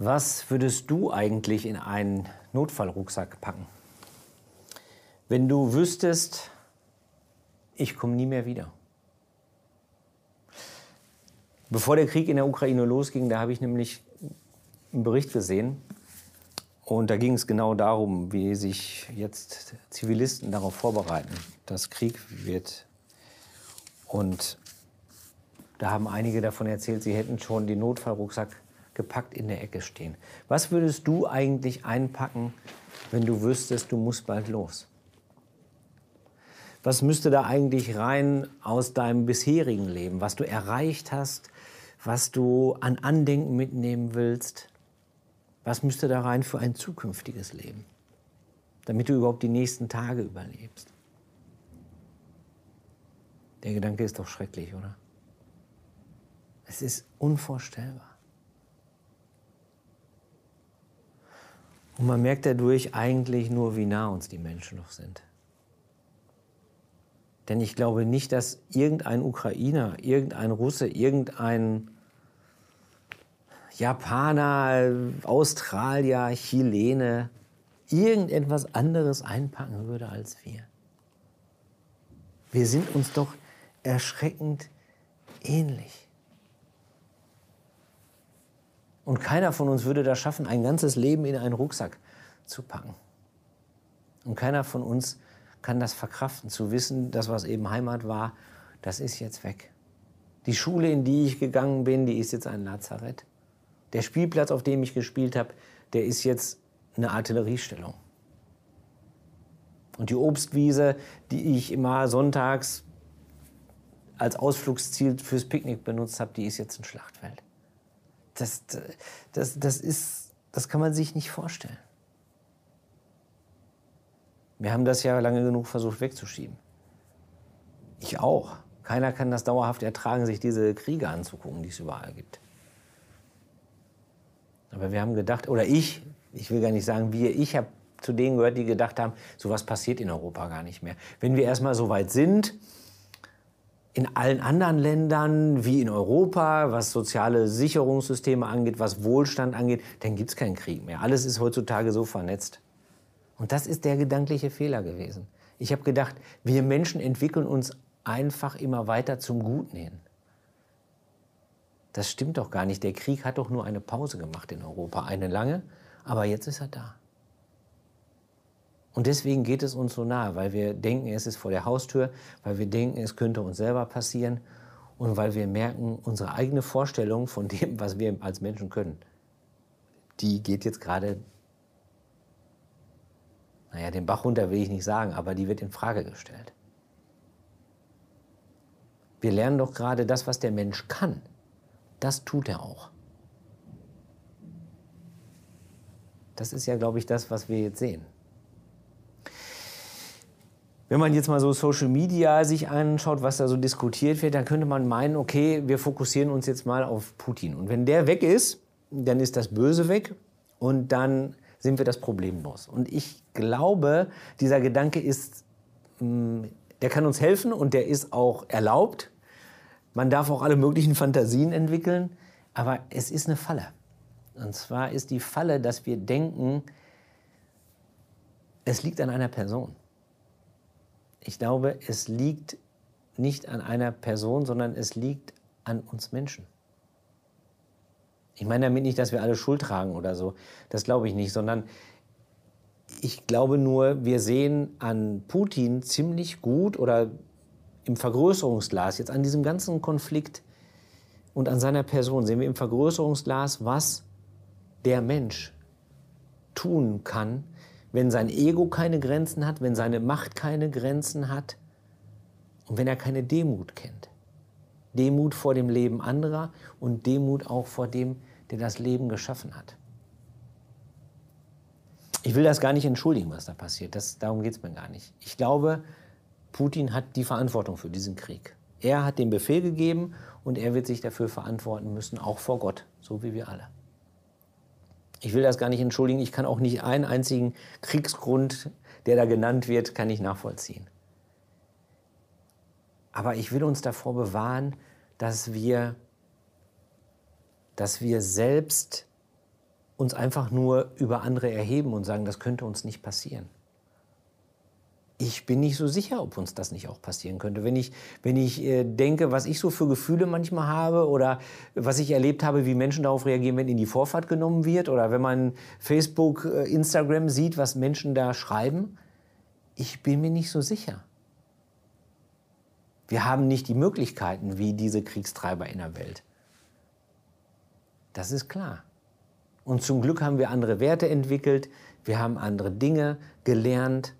Was würdest du eigentlich in einen Notfallrucksack packen? Wenn du wüsstest, ich komme nie mehr wieder. Bevor der Krieg in der Ukraine losging, da habe ich nämlich einen Bericht gesehen. Und da ging es genau darum, wie sich jetzt Zivilisten darauf vorbereiten, dass Krieg wird. Und da haben einige davon erzählt, sie hätten schon den Notfallrucksack gepackt in der Ecke stehen. Was würdest du eigentlich einpacken, wenn du wüsstest, du musst bald los? Was müsste da eigentlich rein aus deinem bisherigen Leben, was du erreicht hast, was du an Andenken mitnehmen willst? Was müsste da rein für ein zukünftiges Leben, damit du überhaupt die nächsten Tage überlebst? Der Gedanke ist doch schrecklich, oder? Es ist unvorstellbar. Und man merkt dadurch eigentlich nur, wie nah uns die Menschen noch sind. Denn ich glaube nicht, dass irgendein Ukrainer, irgendein Russe, irgendein Japaner, Australier, Chilene irgendetwas anderes einpacken würde als wir. Wir sind uns doch erschreckend ähnlich. Und keiner von uns würde das schaffen, ein ganzes Leben in einen Rucksack zu packen. Und keiner von uns kann das verkraften, zu wissen, dass was eben Heimat war, das ist jetzt weg. Die Schule, in die ich gegangen bin, die ist jetzt ein Lazarett. Der Spielplatz, auf dem ich gespielt habe, der ist jetzt eine Artilleriestellung. Und die Obstwiese, die ich immer sonntags als Ausflugsziel fürs Picknick benutzt habe, die ist jetzt ein Schlachtfeld das, das, das, ist, das kann man sich nicht vorstellen. Wir haben das ja lange genug versucht wegzuschieben. Ich auch. Keiner kann das dauerhaft ertragen, sich diese Kriege anzugucken, die es überall gibt. Aber wir haben gedacht, oder ich, ich will gar nicht sagen wir, ich habe zu denen gehört, die gedacht haben, sowas passiert in Europa gar nicht mehr. Wenn wir erstmal so weit sind, in allen anderen Ländern wie in Europa, was soziale Sicherungssysteme angeht, was Wohlstand angeht, dann gibt es keinen Krieg mehr. Alles ist heutzutage so vernetzt. Und das ist der gedankliche Fehler gewesen. Ich habe gedacht, wir Menschen entwickeln uns einfach immer weiter zum Guten hin. Das stimmt doch gar nicht. Der Krieg hat doch nur eine Pause gemacht in Europa, eine lange, aber jetzt ist er da. Und deswegen geht es uns so nahe, weil wir denken, es ist vor der Haustür, weil wir denken, es könnte uns selber passieren und weil wir merken, unsere eigene Vorstellung von dem, was wir als Menschen können, die geht jetzt gerade, naja, den Bach runter will ich nicht sagen, aber die wird in Frage gestellt. Wir lernen doch gerade das, was der Mensch kann. Das tut er auch. Das ist ja, glaube ich, das, was wir jetzt sehen. Wenn man jetzt mal so Social Media sich anschaut, was da so diskutiert wird, dann könnte man meinen, okay, wir fokussieren uns jetzt mal auf Putin. Und wenn der weg ist, dann ist das Böse weg und dann sind wir das Problem los. Und ich glaube, dieser Gedanke ist, mm, der kann uns helfen und der ist auch erlaubt. Man darf auch alle möglichen Fantasien entwickeln, aber es ist eine Falle. Und zwar ist die Falle, dass wir denken, es liegt an einer Person. Ich glaube, es liegt nicht an einer Person, sondern es liegt an uns Menschen. Ich meine damit nicht, dass wir alle Schuld tragen oder so. Das glaube ich nicht, sondern ich glaube nur, wir sehen an Putin ziemlich gut oder im Vergrößerungsglas, jetzt an diesem ganzen Konflikt und an seiner Person, sehen wir im Vergrößerungsglas, was der Mensch tun kann, wenn sein Ego keine Grenzen hat, wenn seine Macht keine Grenzen hat und wenn er keine Demut kennt. Demut vor dem Leben anderer und Demut auch vor dem, der das Leben geschaffen hat. Ich will das gar nicht entschuldigen, was da passiert. Das, darum geht es mir gar nicht. Ich glaube, Putin hat die Verantwortung für diesen Krieg. Er hat den Befehl gegeben und er wird sich dafür verantworten müssen, auch vor Gott, so wie wir alle. Ich will das gar nicht entschuldigen. Ich kann auch nicht einen einzigen Kriegsgrund, der da genannt wird, kann ich nachvollziehen. Aber ich will uns davor bewahren, dass wir, dass wir selbst uns einfach nur über andere erheben und sagen, das könnte uns nicht passieren. Ich bin nicht so sicher, ob uns das nicht auch passieren könnte. Wenn ich, wenn ich äh, denke, was ich so für Gefühle manchmal habe oder was ich erlebt habe, wie Menschen darauf reagieren, wenn in die Vorfahrt genommen wird oder wenn man Facebook, äh, Instagram sieht, was Menschen da schreiben, ich bin mir nicht so sicher. Wir haben nicht die Möglichkeiten wie diese Kriegstreiber in der Welt. Das ist klar. Und zum Glück haben wir andere Werte entwickelt, wir haben andere Dinge gelernt.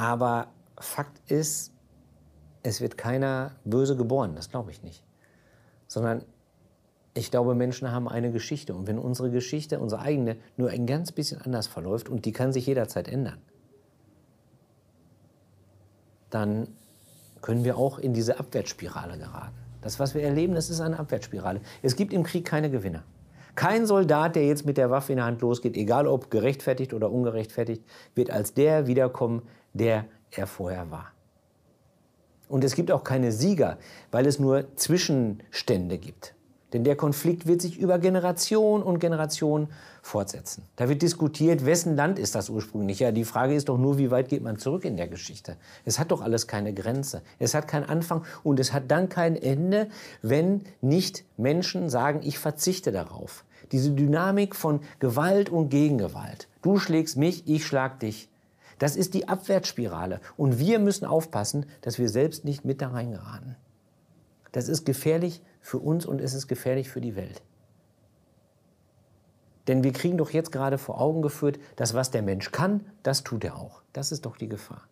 Aber Fakt ist, es wird keiner böse geboren, das glaube ich nicht. Sondern ich glaube, Menschen haben eine Geschichte. Und wenn unsere Geschichte, unsere eigene, nur ein ganz bisschen anders verläuft, und die kann sich jederzeit ändern, dann können wir auch in diese Abwärtsspirale geraten. Das, was wir erleben, das ist eine Abwärtsspirale. Es gibt im Krieg keine Gewinner. Kein Soldat, der jetzt mit der Waffe in der Hand losgeht, egal ob gerechtfertigt oder ungerechtfertigt, wird als der wiederkommen, der er vorher war. Und es gibt auch keine Sieger, weil es nur Zwischenstände gibt. Denn der Konflikt wird sich über Generation und Generation fortsetzen. Da wird diskutiert, wessen Land ist das ursprünglich? Ja, die Frage ist doch nur, wie weit geht man zurück in der Geschichte? Es hat doch alles keine Grenze. Es hat keinen Anfang und es hat dann kein Ende, wenn nicht Menschen sagen, ich verzichte darauf. Diese Dynamik von Gewalt und Gegengewalt. Du schlägst mich, ich schlag dich. Das ist die Abwärtsspirale. Und wir müssen aufpassen, dass wir selbst nicht mit da reingeraten. Das ist gefährlich für uns und es ist gefährlich für die Welt. Denn wir kriegen doch jetzt gerade vor Augen geführt, dass was der Mensch kann, das tut er auch. Das ist doch die Gefahr.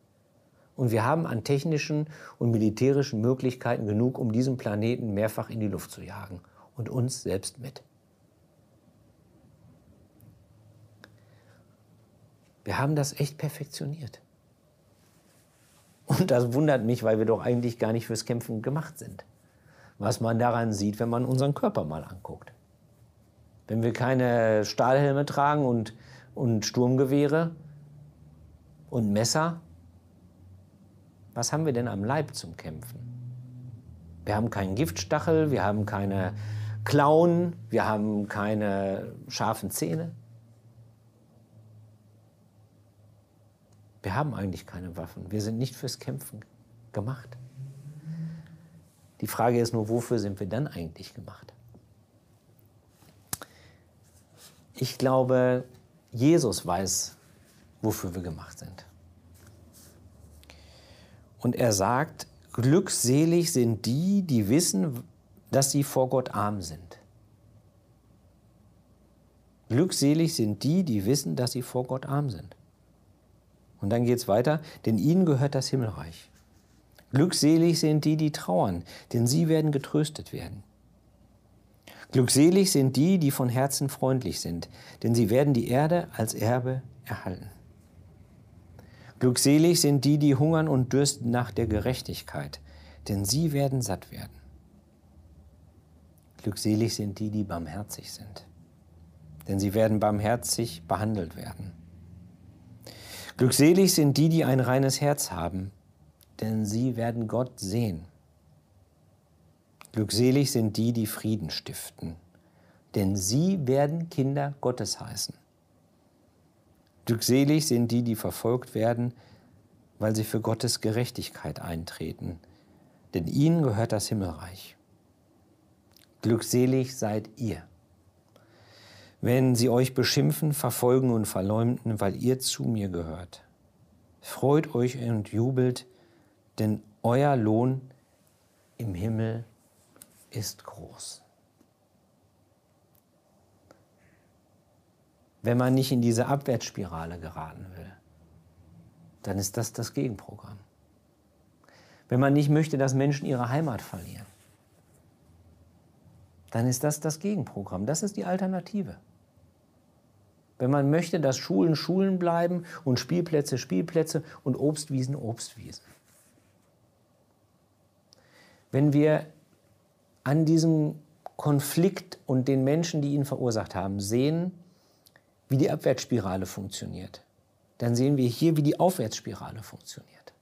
Und wir haben an technischen und militärischen Möglichkeiten genug, um diesen Planeten mehrfach in die Luft zu jagen und uns selbst mit. Wir haben das echt perfektioniert. Und das wundert mich, weil wir doch eigentlich gar nicht fürs Kämpfen gemacht sind was man daran sieht, wenn man unseren Körper mal anguckt. Wenn wir keine Stahlhelme tragen und, und Sturmgewehre und Messer, was haben wir denn am Leib zum Kämpfen? Wir haben keinen Giftstachel, wir haben keine Klauen, wir haben keine scharfen Zähne. Wir haben eigentlich keine Waffen. Wir sind nicht fürs Kämpfen gemacht. Die Frage ist nur, wofür sind wir dann eigentlich gemacht? Ich glaube, Jesus weiß, wofür wir gemacht sind. Und er sagt, glückselig sind die, die wissen, dass sie vor Gott arm sind. Glückselig sind die, die wissen, dass sie vor Gott arm sind. Und dann geht es weiter, denn ihnen gehört das Himmelreich. Glückselig sind die, die trauern, denn sie werden getröstet werden. Glückselig sind die, die von Herzen freundlich sind, denn sie werden die Erde als Erbe erhalten. Glückselig sind die, die hungern und dürsten nach der Gerechtigkeit, denn sie werden satt werden. Glückselig sind die, die barmherzig sind, denn sie werden barmherzig behandelt werden. Glückselig sind die, die ein reines Herz haben, denn sie werden Gott sehen. Glückselig sind die, die Frieden stiften, denn sie werden Kinder Gottes heißen. Glückselig sind die, die verfolgt werden, weil sie für Gottes Gerechtigkeit eintreten, denn ihnen gehört das Himmelreich. Glückselig seid ihr, wenn sie euch beschimpfen, verfolgen und verleumden, weil ihr zu mir gehört. Freut euch und jubelt, denn euer Lohn im Himmel ist groß. Wenn man nicht in diese Abwärtsspirale geraten will, dann ist das das Gegenprogramm. Wenn man nicht möchte, dass Menschen ihre Heimat verlieren, dann ist das das Gegenprogramm. Das ist die Alternative. Wenn man möchte, dass Schulen Schulen bleiben und Spielplätze Spielplätze und Obstwiesen Obstwiesen wenn wir an diesem Konflikt und den Menschen, die ihn verursacht haben, sehen, wie die Abwärtsspirale funktioniert, dann sehen wir hier, wie die Aufwärtsspirale funktioniert.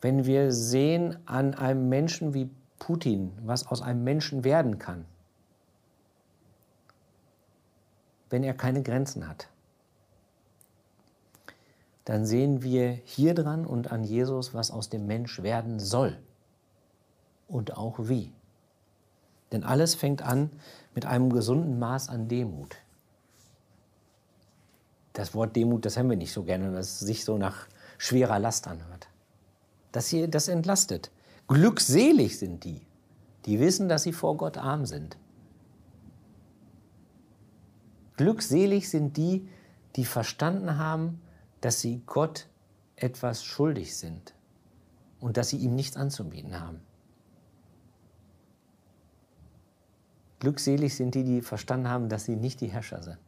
Wenn wir sehen an einem Menschen wie Putin, was aus einem Menschen werden kann, wenn er keine Grenzen hat, dann sehen wir hier dran und an Jesus, was aus dem Mensch werden soll und auch wie. Denn alles fängt an mit einem gesunden Maß an Demut. Das Wort Demut, das haben wir nicht so gerne, dass es sich so nach schwerer Last anhört. Das hier, das entlastet. Glückselig sind die, die wissen, dass sie vor Gott arm sind. Glückselig sind die, die verstanden haben, dass sie Gott etwas schuldig sind und dass sie ihm nichts anzubieten haben. Glückselig sind die, die verstanden haben, dass sie nicht die Herrscher sind.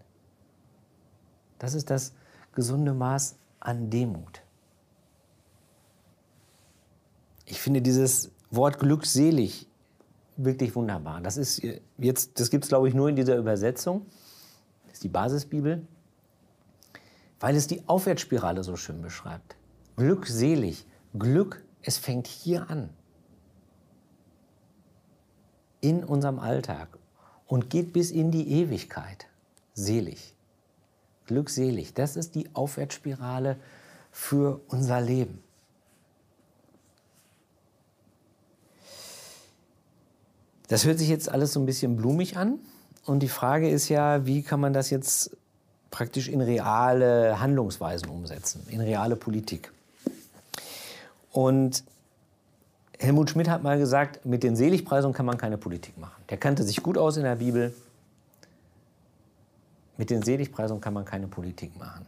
Das ist das gesunde Maß an Demut. Ich finde dieses Wort glückselig wirklich wunderbar. Das jetzt, das gibt es glaube ich nur in dieser Übersetzung. Ist die Basisbibel, weil es die Aufwärtsspirale so schön beschreibt. Glückselig, Glück, es fängt hier an. In unserem Alltag und geht bis in die Ewigkeit. Selig. Glückselig. Das ist die Aufwärtsspirale für unser Leben. Das hört sich jetzt alles so ein bisschen blumig an. Und die Frage ist ja, wie kann man das jetzt praktisch in reale Handlungsweisen umsetzen, in reale Politik? Und Helmut Schmidt hat mal gesagt, mit den Seligpreisungen kann man keine Politik machen. Der kannte sich gut aus in der Bibel. Mit den Seligpreisungen kann man keine Politik machen.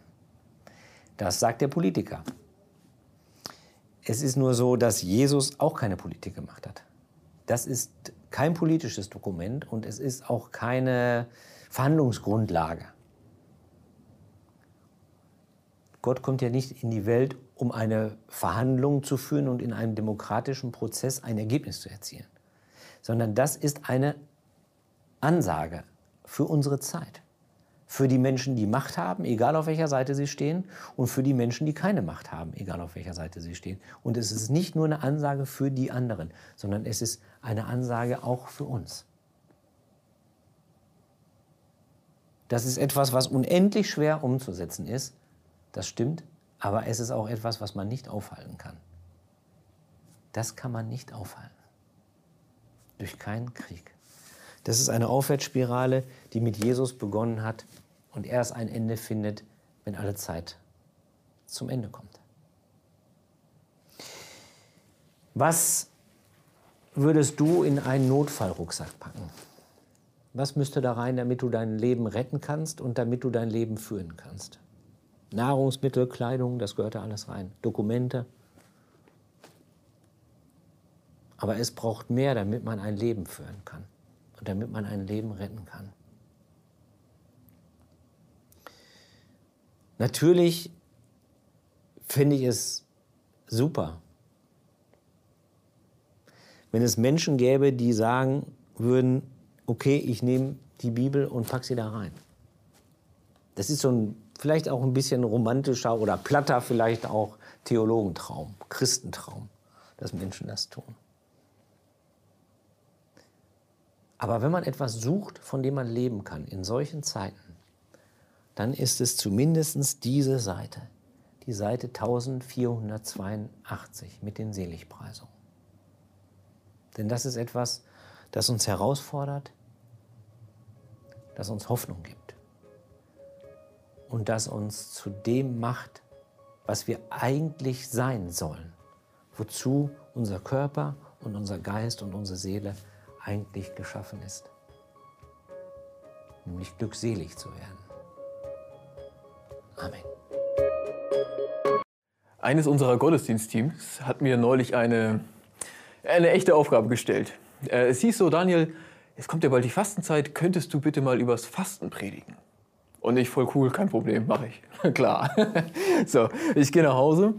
Das sagt der Politiker. Es ist nur so, dass Jesus auch keine Politik gemacht hat. Das ist kein politisches Dokument und es ist auch keine Verhandlungsgrundlage. Gott kommt ja nicht in die Welt, um eine Verhandlung zu führen und in einem demokratischen Prozess ein Ergebnis zu erzielen, sondern das ist eine Ansage für unsere Zeit. Für die Menschen, die Macht haben, egal auf welcher Seite sie stehen, und für die Menschen, die keine Macht haben, egal auf welcher Seite sie stehen. Und es ist nicht nur eine Ansage für die anderen, sondern es ist eine Ansage auch für uns. Das ist etwas, was unendlich schwer umzusetzen ist, das stimmt, aber es ist auch etwas, was man nicht aufhalten kann. Das kann man nicht aufhalten. Durch keinen Krieg. Das ist eine Aufwärtsspirale, die mit Jesus begonnen hat und erst ein Ende findet, wenn alle Zeit zum Ende kommt. Was würdest du in einen Notfallrucksack packen? Was müsste da rein, damit du dein Leben retten kannst und damit du dein Leben führen kannst? Nahrungsmittel, Kleidung, das gehört da alles rein. Dokumente. Aber es braucht mehr, damit man ein Leben führen kann und damit man ein Leben retten kann. Natürlich finde ich es super, wenn es Menschen gäbe, die sagen würden, okay, ich nehme die Bibel und packe sie da rein. Das ist so ein vielleicht auch ein bisschen romantischer oder platter vielleicht auch Theologentraum, Christentraum, dass Menschen das tun. Aber wenn man etwas sucht, von dem man leben kann in solchen Zeiten, dann ist es zumindest diese Seite, die Seite 1482 mit den Seligpreisungen. Denn das ist etwas, das uns herausfordert, das uns Hoffnung gibt und das uns zu dem macht, was wir eigentlich sein sollen, wozu unser Körper und unser Geist und unsere Seele eigentlich geschaffen ist, nämlich glückselig zu werden. Amen. Eines unserer Gottesdienstteams hat mir neulich eine, eine echte Aufgabe gestellt. Äh, es hieß so, Daniel, es kommt ja bald die Fastenzeit, könntest du bitte mal übers Fasten predigen? Und ich voll cool, kein Problem, mache ich. Klar. so, ich gehe nach Hause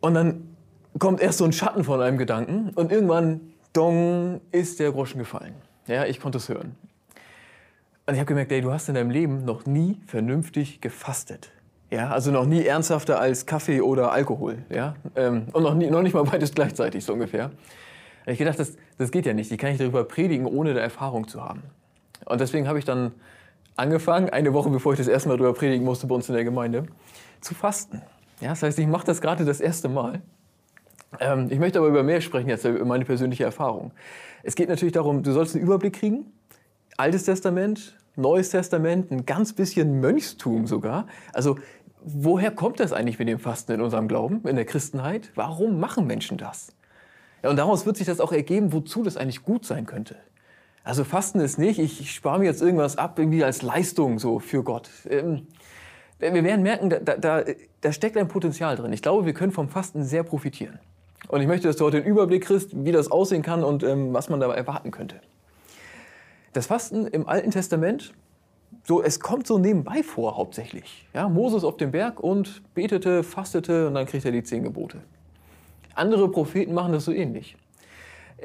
und dann kommt erst so ein Schatten von einem Gedanken und irgendwann, dong, ist der Groschen gefallen. Ja, ich konnte es hören. Und ich habe gemerkt, ey, du hast in deinem Leben noch nie vernünftig gefastet. Ja, also noch nie ernsthafter als Kaffee oder Alkohol. Ja, ähm, und noch, nie, noch nicht mal beides gleichzeitig so ungefähr. Habe ich gedacht, das, das geht ja nicht. Die kann ich darüber predigen, ohne da Erfahrung zu haben. Und deswegen habe ich dann angefangen, eine Woche bevor ich das erste Mal darüber predigen musste bei uns in der Gemeinde, zu fasten. Ja, das heißt, ich mache das gerade das erste Mal. Ähm, ich möchte aber über mehr sprechen jetzt, über meine persönliche Erfahrung. Es geht natürlich darum, du sollst einen Überblick kriegen. Altes Testament, Neues Testament, ein ganz bisschen Mönchstum sogar. Also woher kommt das eigentlich mit dem Fasten in unserem Glauben, in der Christenheit? Warum machen Menschen das? Ja, und daraus wird sich das auch ergeben, wozu das eigentlich gut sein könnte. Also Fasten ist nicht, ich spare mir jetzt irgendwas ab, irgendwie als Leistung so für Gott. Ähm, wir werden merken, da, da, da steckt ein Potenzial drin. Ich glaube, wir können vom Fasten sehr profitieren. Und ich möchte, dass du heute einen Überblick kriegst, wie das aussehen kann und ähm, was man dabei erwarten könnte. Das Fasten im Alten Testament, so, es kommt so nebenbei vor hauptsächlich. Ja, Moses auf dem Berg und betete, fastete und dann kriegt er die zehn Gebote. Andere Propheten machen das so ähnlich.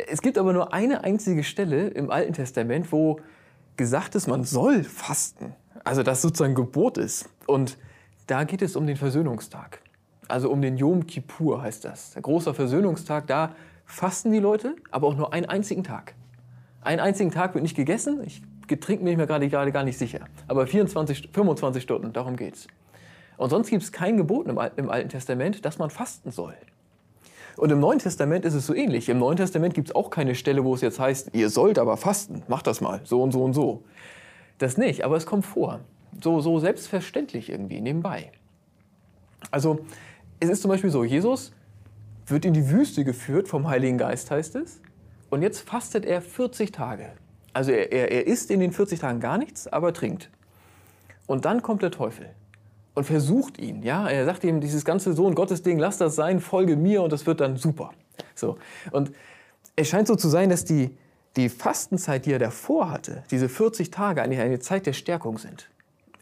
Es gibt aber nur eine einzige Stelle im Alten Testament, wo gesagt ist, man soll fasten. Also das sozusagen Gebot ist. Und da geht es um den Versöhnungstag. Also um den Yom Kippur heißt das. Der große Versöhnungstag, da fasten die Leute, aber auch nur einen einzigen Tag. Einen einzigen Tag wird nicht gegessen. Ich getrink bin mir gerade, gerade gar nicht sicher. Aber 24, 25 Stunden, darum geht's. Und sonst gibt es kein Gebot im, im Alten Testament, dass man fasten soll. Und im Neuen Testament ist es so ähnlich. Im Neuen Testament gibt es auch keine Stelle, wo es jetzt heißt, ihr sollt aber fasten, macht das mal, so und so und so. Das nicht, aber es kommt vor. So, so selbstverständlich irgendwie, nebenbei. Also, es ist zum Beispiel so, Jesus wird in die Wüste geführt vom Heiligen Geist, heißt es. Und jetzt fastet er 40 Tage. Also er, er, er isst in den 40 Tagen gar nichts, aber trinkt. Und dann kommt der Teufel und versucht ihn. Ja, er sagt ihm dieses ganze Sohn Gottes Ding, lass das sein, folge mir und das wird dann super. So und es scheint so zu sein, dass die die Fastenzeit, die er davor hatte, diese 40 Tage eigentlich eine Zeit der Stärkung sind.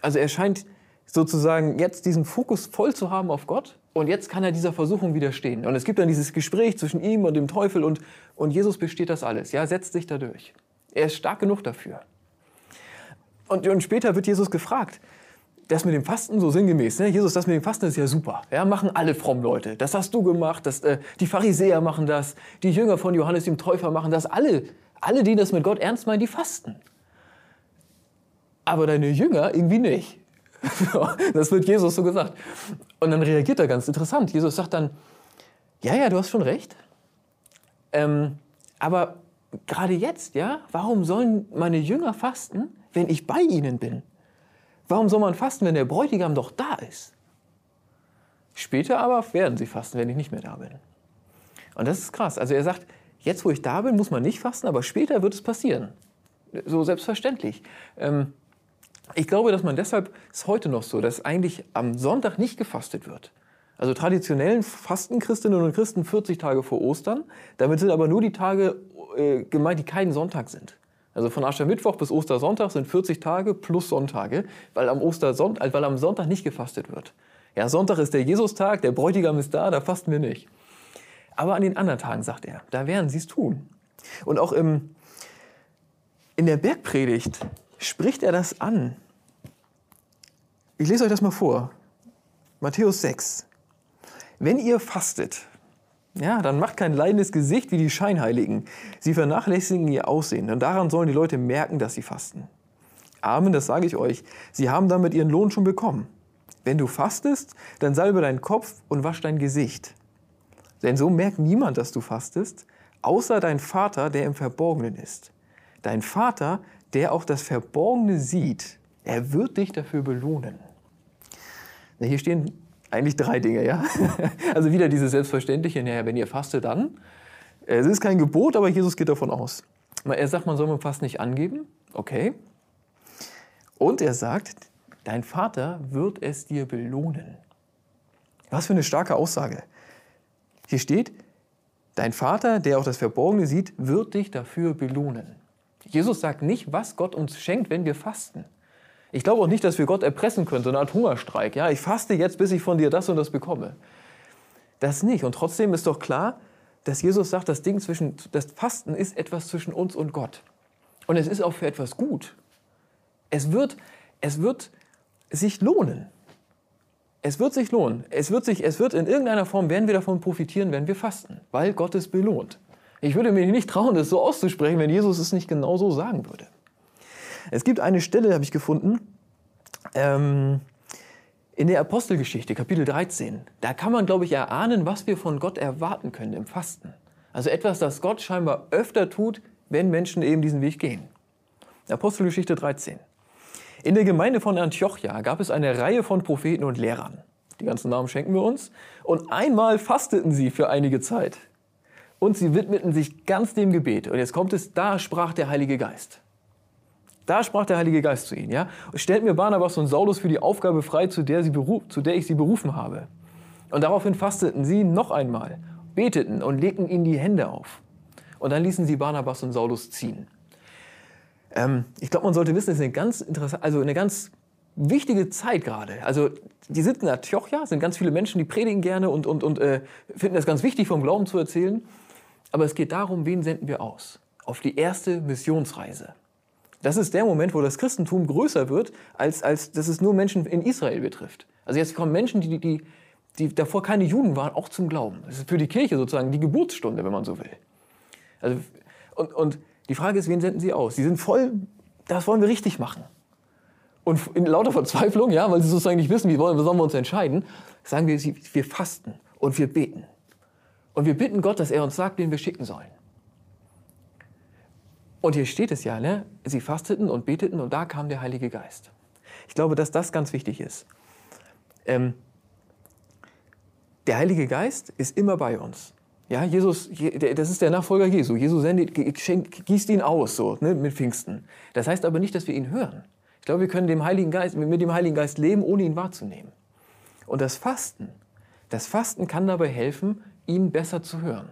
Also er scheint sozusagen jetzt diesen Fokus voll zu haben auf Gott und jetzt kann er dieser Versuchung widerstehen. Und es gibt dann dieses Gespräch zwischen ihm und dem Teufel und, und Jesus besteht das alles. Ja, setzt sich da durch. Er ist stark genug dafür. Und, und später wird Jesus gefragt, das mit dem Fasten so sinngemäß, ne? Jesus, das mit dem Fasten ist ja super. Ja, machen alle fromm Leute. Das hast du gemacht, das, äh, die Pharisäer machen das, die Jünger von Johannes dem Täufer machen das. Alle, alle, die das mit Gott ernst meinen, die fasten. Aber deine Jünger irgendwie nicht. das wird Jesus so gesagt. Und dann reagiert er ganz interessant. Jesus sagt dann, ja, ja, du hast schon recht. Ähm, aber gerade jetzt, ja, warum sollen meine Jünger fasten, wenn ich bei ihnen bin? Warum soll man fasten, wenn der Bräutigam doch da ist? Später aber werden sie fasten, wenn ich nicht mehr da bin. Und das ist krass. Also er sagt, jetzt wo ich da bin, muss man nicht fasten, aber später wird es passieren. So selbstverständlich. Ähm, ich glaube, dass man deshalb ist heute noch so, dass eigentlich am Sonntag nicht gefastet wird. Also traditionellen fasten Christinnen und Christen 40 Tage vor Ostern. Damit sind aber nur die Tage äh, gemeint, die keinen Sonntag sind. Also von Aschermittwoch bis Ostersonntag sind 40 Tage plus Sonntage, weil am, Ostersonntag, weil am Sonntag nicht gefastet wird. Ja, Sonntag ist der Jesustag, der Bräutigam ist da, da fasten wir nicht. Aber an den anderen Tagen, sagt er, da werden sie es tun. Und auch im, in der Bergpredigt spricht er das an. Ich lese euch das mal vor. Matthäus 6. Wenn ihr fastet, ja, dann macht kein leidendes Gesicht wie die Scheinheiligen. Sie vernachlässigen ihr Aussehen und daran sollen die Leute merken, dass sie fasten. Amen, das sage ich euch. Sie haben damit ihren Lohn schon bekommen. Wenn du fastest, dann salbe deinen Kopf und wasch dein Gesicht. Denn so merkt niemand, dass du fastest, außer dein Vater, der im Verborgenen ist. Dein Vater, der auch das Verborgene sieht, er wird dich dafür belohnen. Hier stehen eigentlich drei Dinge, ja. Also wieder dieses Selbstverständliche, naja, wenn ihr fastet, dann. Es ist kein Gebot, aber Jesus geht davon aus. Er sagt, man soll mit Fasten nicht angeben. Okay. Und er sagt, dein Vater wird es dir belohnen. Was für eine starke Aussage. Hier steht, dein Vater, der auch das Verborgene sieht, wird dich dafür belohnen. Jesus sagt nicht, was Gott uns schenkt, wenn wir fasten. Ich glaube auch nicht, dass wir Gott erpressen können, so eine Art Hungerstreik. Ja, ich faste jetzt, bis ich von dir das und das bekomme. Das nicht. Und trotzdem ist doch klar, dass Jesus sagt, das Ding zwischen, das Fasten ist etwas zwischen uns und Gott. Und es ist auch für etwas gut. Es wird, es wird sich lohnen. Es wird sich lohnen. Es wird sich, es wird in irgendeiner Form werden wir davon profitieren, wenn wir fasten, weil Gott es belohnt. Ich würde mir nicht trauen, das so auszusprechen, wenn Jesus es nicht genau so sagen würde. Es gibt eine Stelle, habe ich gefunden, ähm, in der Apostelgeschichte, Kapitel 13. Da kann man, glaube ich, erahnen, was wir von Gott erwarten können im Fasten. Also etwas, das Gott scheinbar öfter tut, wenn Menschen eben diesen Weg gehen. Apostelgeschichte 13. In der Gemeinde von Antiochia gab es eine Reihe von Propheten und Lehrern. Die ganzen Namen schenken wir uns. Und einmal fasteten sie für einige Zeit. Und sie widmeten sich ganz dem Gebet. Und jetzt kommt es, da sprach der Heilige Geist. Da sprach der Heilige Geist zu ihnen. Ja? stellt mir Barnabas und Saulus für die Aufgabe frei, zu der, sie zu der ich sie berufen habe. Und daraufhin fasteten sie noch einmal, beteten und legten ihnen die Hände auf. Und dann ließen sie Barnabas und Saulus ziehen. Ähm, ich glaube, man sollte wissen, es ist eine ganz interessante, also eine ganz wichtige Zeit gerade. Also die sind in Antiochia, sind ganz viele Menschen, die predigen gerne und, und, und äh, finden es ganz wichtig, vom Glauben zu erzählen. Aber es geht darum, wen senden wir aus? Auf die erste Missionsreise. Das ist der Moment, wo das Christentum größer wird, als, als dass es nur Menschen in Israel betrifft. Also jetzt kommen Menschen, die, die, die davor keine Juden waren, auch zum Glauben. Das ist für die Kirche sozusagen die Geburtsstunde, wenn man so will. Also, und, und die Frage ist, wen senden sie aus? Sie sind voll, das wollen wir richtig machen. Und in lauter Verzweiflung, ja, weil sie sozusagen nicht wissen, wie sollen wir uns entscheiden, sagen wir, wir fasten und wir beten. Und wir bitten Gott, dass er uns sagt, wen wir schicken sollen. Und hier steht es ja, ne? sie fasteten und beteten und da kam der Heilige Geist. Ich glaube, dass das ganz wichtig ist. Ähm, der Heilige Geist ist immer bei uns. Ja, Jesus, das ist der Nachfolger Jesu. Jesus sendet, gießt ihn aus, so, ne, mit Pfingsten. Das heißt aber nicht, dass wir ihn hören. Ich glaube, wir können dem Heiligen Geist, mit dem Heiligen Geist leben, ohne ihn wahrzunehmen. Und das Fasten, das Fasten kann dabei helfen, ihn besser zu hören.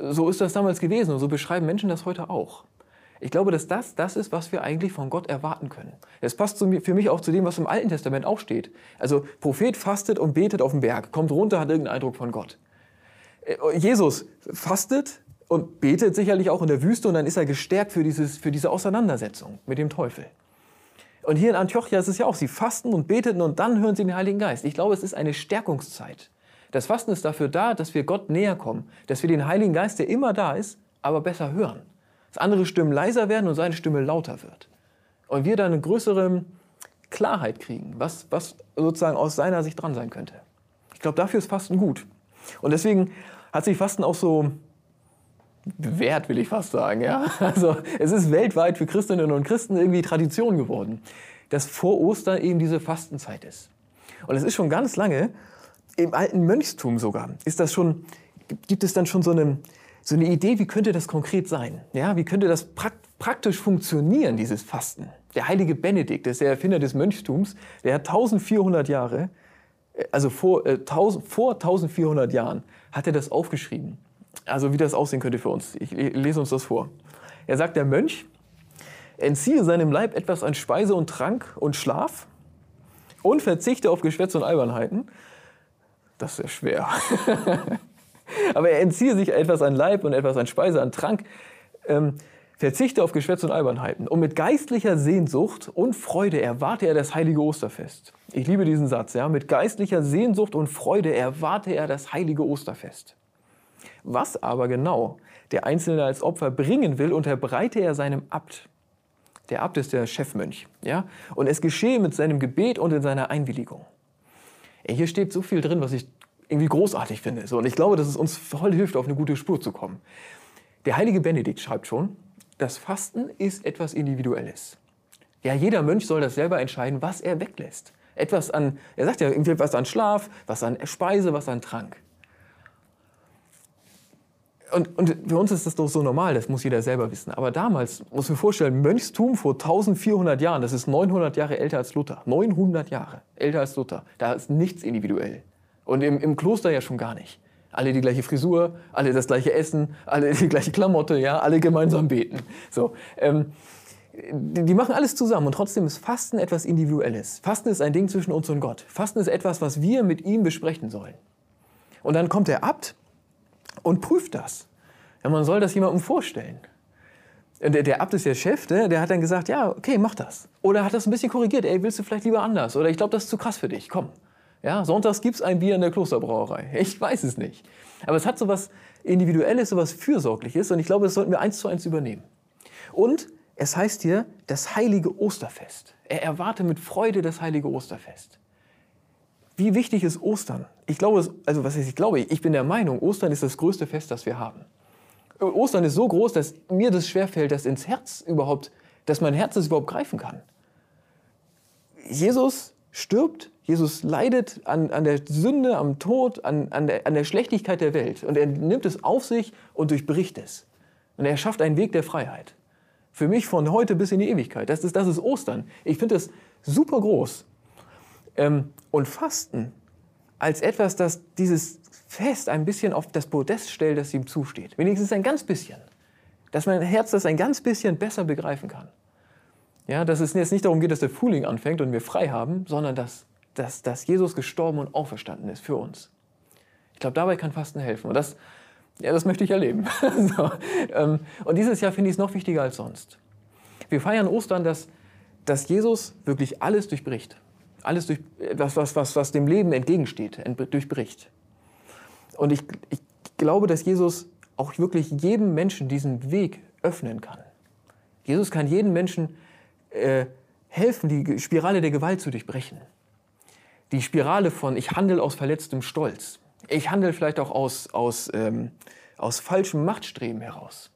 So ist das damals gewesen und so beschreiben Menschen das heute auch. Ich glaube, dass das das ist, was wir eigentlich von Gott erwarten können. Es passt für mich auch zu dem, was im Alten Testament auch steht. Also Prophet fastet und betet auf dem Berg, kommt runter, hat irgendeinen Eindruck von Gott. Äh, Jesus fastet und betet sicherlich auch in der Wüste und dann ist er gestärkt für, dieses, für diese Auseinandersetzung mit dem Teufel. Und hier in Antiochia ist es ja auch, sie fasten und beteten und dann hören sie den Heiligen Geist. Ich glaube, es ist eine Stärkungszeit. Das Fasten ist dafür da, dass wir Gott näher kommen, dass wir den Heiligen Geist, der immer da ist, aber besser hören. Dass andere Stimmen leiser werden und seine Stimme lauter wird. Und wir dann eine größere Klarheit kriegen, was, was sozusagen aus seiner Sicht dran sein könnte. Ich glaube, dafür ist Fasten gut. Und deswegen hat sich Fasten auch so bewährt, will ich fast sagen. Ja? Also es ist weltweit für Christinnen und Christen irgendwie Tradition geworden, dass vor Ostern eben diese Fastenzeit ist. Und es ist schon ganz lange, im alten Mönchstum sogar, ist das schon, gibt es dann schon so eine, so eine Idee, wie könnte das konkret sein? Ja, wie könnte das praktisch funktionieren, dieses Fasten? Der heilige Benedikt, das ist der Erfinder des Mönchtums, der hat 1400 Jahre, äh, also vor, äh, 1000, vor 1400 Jahren, hat er das aufgeschrieben. Also wie das aussehen könnte für uns. Ich lese uns das vor. Er sagt, der Mönch entziehe seinem Leib etwas an Speise und Trank und Schlaf und verzichte auf Geschwätz und Albernheiten. Das ist schwer. Aber er entziehe sich etwas an Leib und etwas an Speise, an Trank, ähm, verzichte auf Geschwätz und Albernheiten. Und mit geistlicher Sehnsucht und Freude erwarte er das heilige Osterfest. Ich liebe diesen Satz, ja. Mit geistlicher Sehnsucht und Freude erwarte er das heilige Osterfest. Was aber genau der Einzelne als Opfer bringen will, unterbreite er seinem Abt. Der Abt ist der Chefmönch. Ja? Und es geschehe mit seinem Gebet und in seiner Einwilligung. Hier steht so viel drin, was ich irgendwie großartig finde. So, und ich glaube, dass es uns voll hilft, auf eine gute Spur zu kommen. Der heilige Benedikt schreibt schon, das Fasten ist etwas Individuelles. Ja, jeder Mönch soll das selber entscheiden, was er weglässt. Etwas an, er sagt ja irgendwie was an Schlaf, was an Speise, was an Trank. Und, und für uns ist das doch so normal, das muss jeder selber wissen. Aber damals, muss man vorstellen, Mönchstum vor 1400 Jahren, das ist 900 Jahre älter als Luther. 900 Jahre älter als Luther. Da ist nichts individuell. Und im, im Kloster ja schon gar nicht. Alle die gleiche Frisur, alle das gleiche Essen, alle die gleiche Klamotte, ja, alle gemeinsam beten. So, ähm, die, die machen alles zusammen und trotzdem ist Fasten etwas Individuelles. Fasten ist ein Ding zwischen uns und Gott. Fasten ist etwas, was wir mit ihm besprechen sollen. Und dann kommt der Abt und prüft das. Ja, man soll das jemandem vorstellen. Der, der Abt ist der Chef, der, ne? der hat dann gesagt, ja, okay, mach das. Oder hat das ein bisschen korrigiert, ey, willst du vielleicht lieber anders? Oder ich glaube, das ist zu krass für dich, komm. Ja, sonntags gibt es ein Bier in der Klosterbrauerei. Ich weiß es nicht. Aber es hat so was Individuelles, so was Fürsorgliches. Und ich glaube, das sollten wir eins zu eins übernehmen. Und es heißt hier das heilige Osterfest. Er erwarte mit Freude das heilige Osterfest. Wie wichtig ist Ostern? Ich glaube, also was heißt ich glaube, ich bin der Meinung, Ostern ist das größte Fest, das wir haben. Ostern ist so groß, dass mir das schwerfällt, das ins Herz überhaupt, dass mein Herz es überhaupt greifen kann. Jesus stirbt, Jesus leidet an, an der Sünde, am Tod, an, an, der, an der Schlechtigkeit der Welt. Und er nimmt es auf sich und durchbricht es. Und er schafft einen Weg der Freiheit. Für mich von heute bis in die Ewigkeit. Das ist, das ist Ostern. Ich finde das super groß. Ähm, und Fasten als etwas, das dieses Fest ein bisschen auf das Podest stellt, das ihm zusteht. Wenigstens ein ganz bisschen. Dass mein Herz das ein ganz bisschen besser begreifen kann. Ja, dass es jetzt nicht darum geht, dass der Frühling anfängt und wir frei haben, sondern dass, dass, dass Jesus gestorben und auferstanden ist für uns. Ich glaube, dabei kann Fasten helfen. Und das, ja, das möchte ich erleben. so, ähm, und dieses Jahr finde ich es noch wichtiger als sonst. Wir feiern Ostern, dass, dass Jesus wirklich alles durchbricht. Alles durch, was, was, was, was dem Leben entgegensteht, durchbricht. Und ich, ich glaube, dass Jesus auch wirklich jedem Menschen diesen Weg öffnen kann. Jesus kann jedem Menschen äh, helfen, die Spirale der Gewalt zu durchbrechen. Die Spirale von ich handle aus verletztem Stolz. Ich handle vielleicht auch aus, aus, ähm, aus falschem Machtstreben heraus.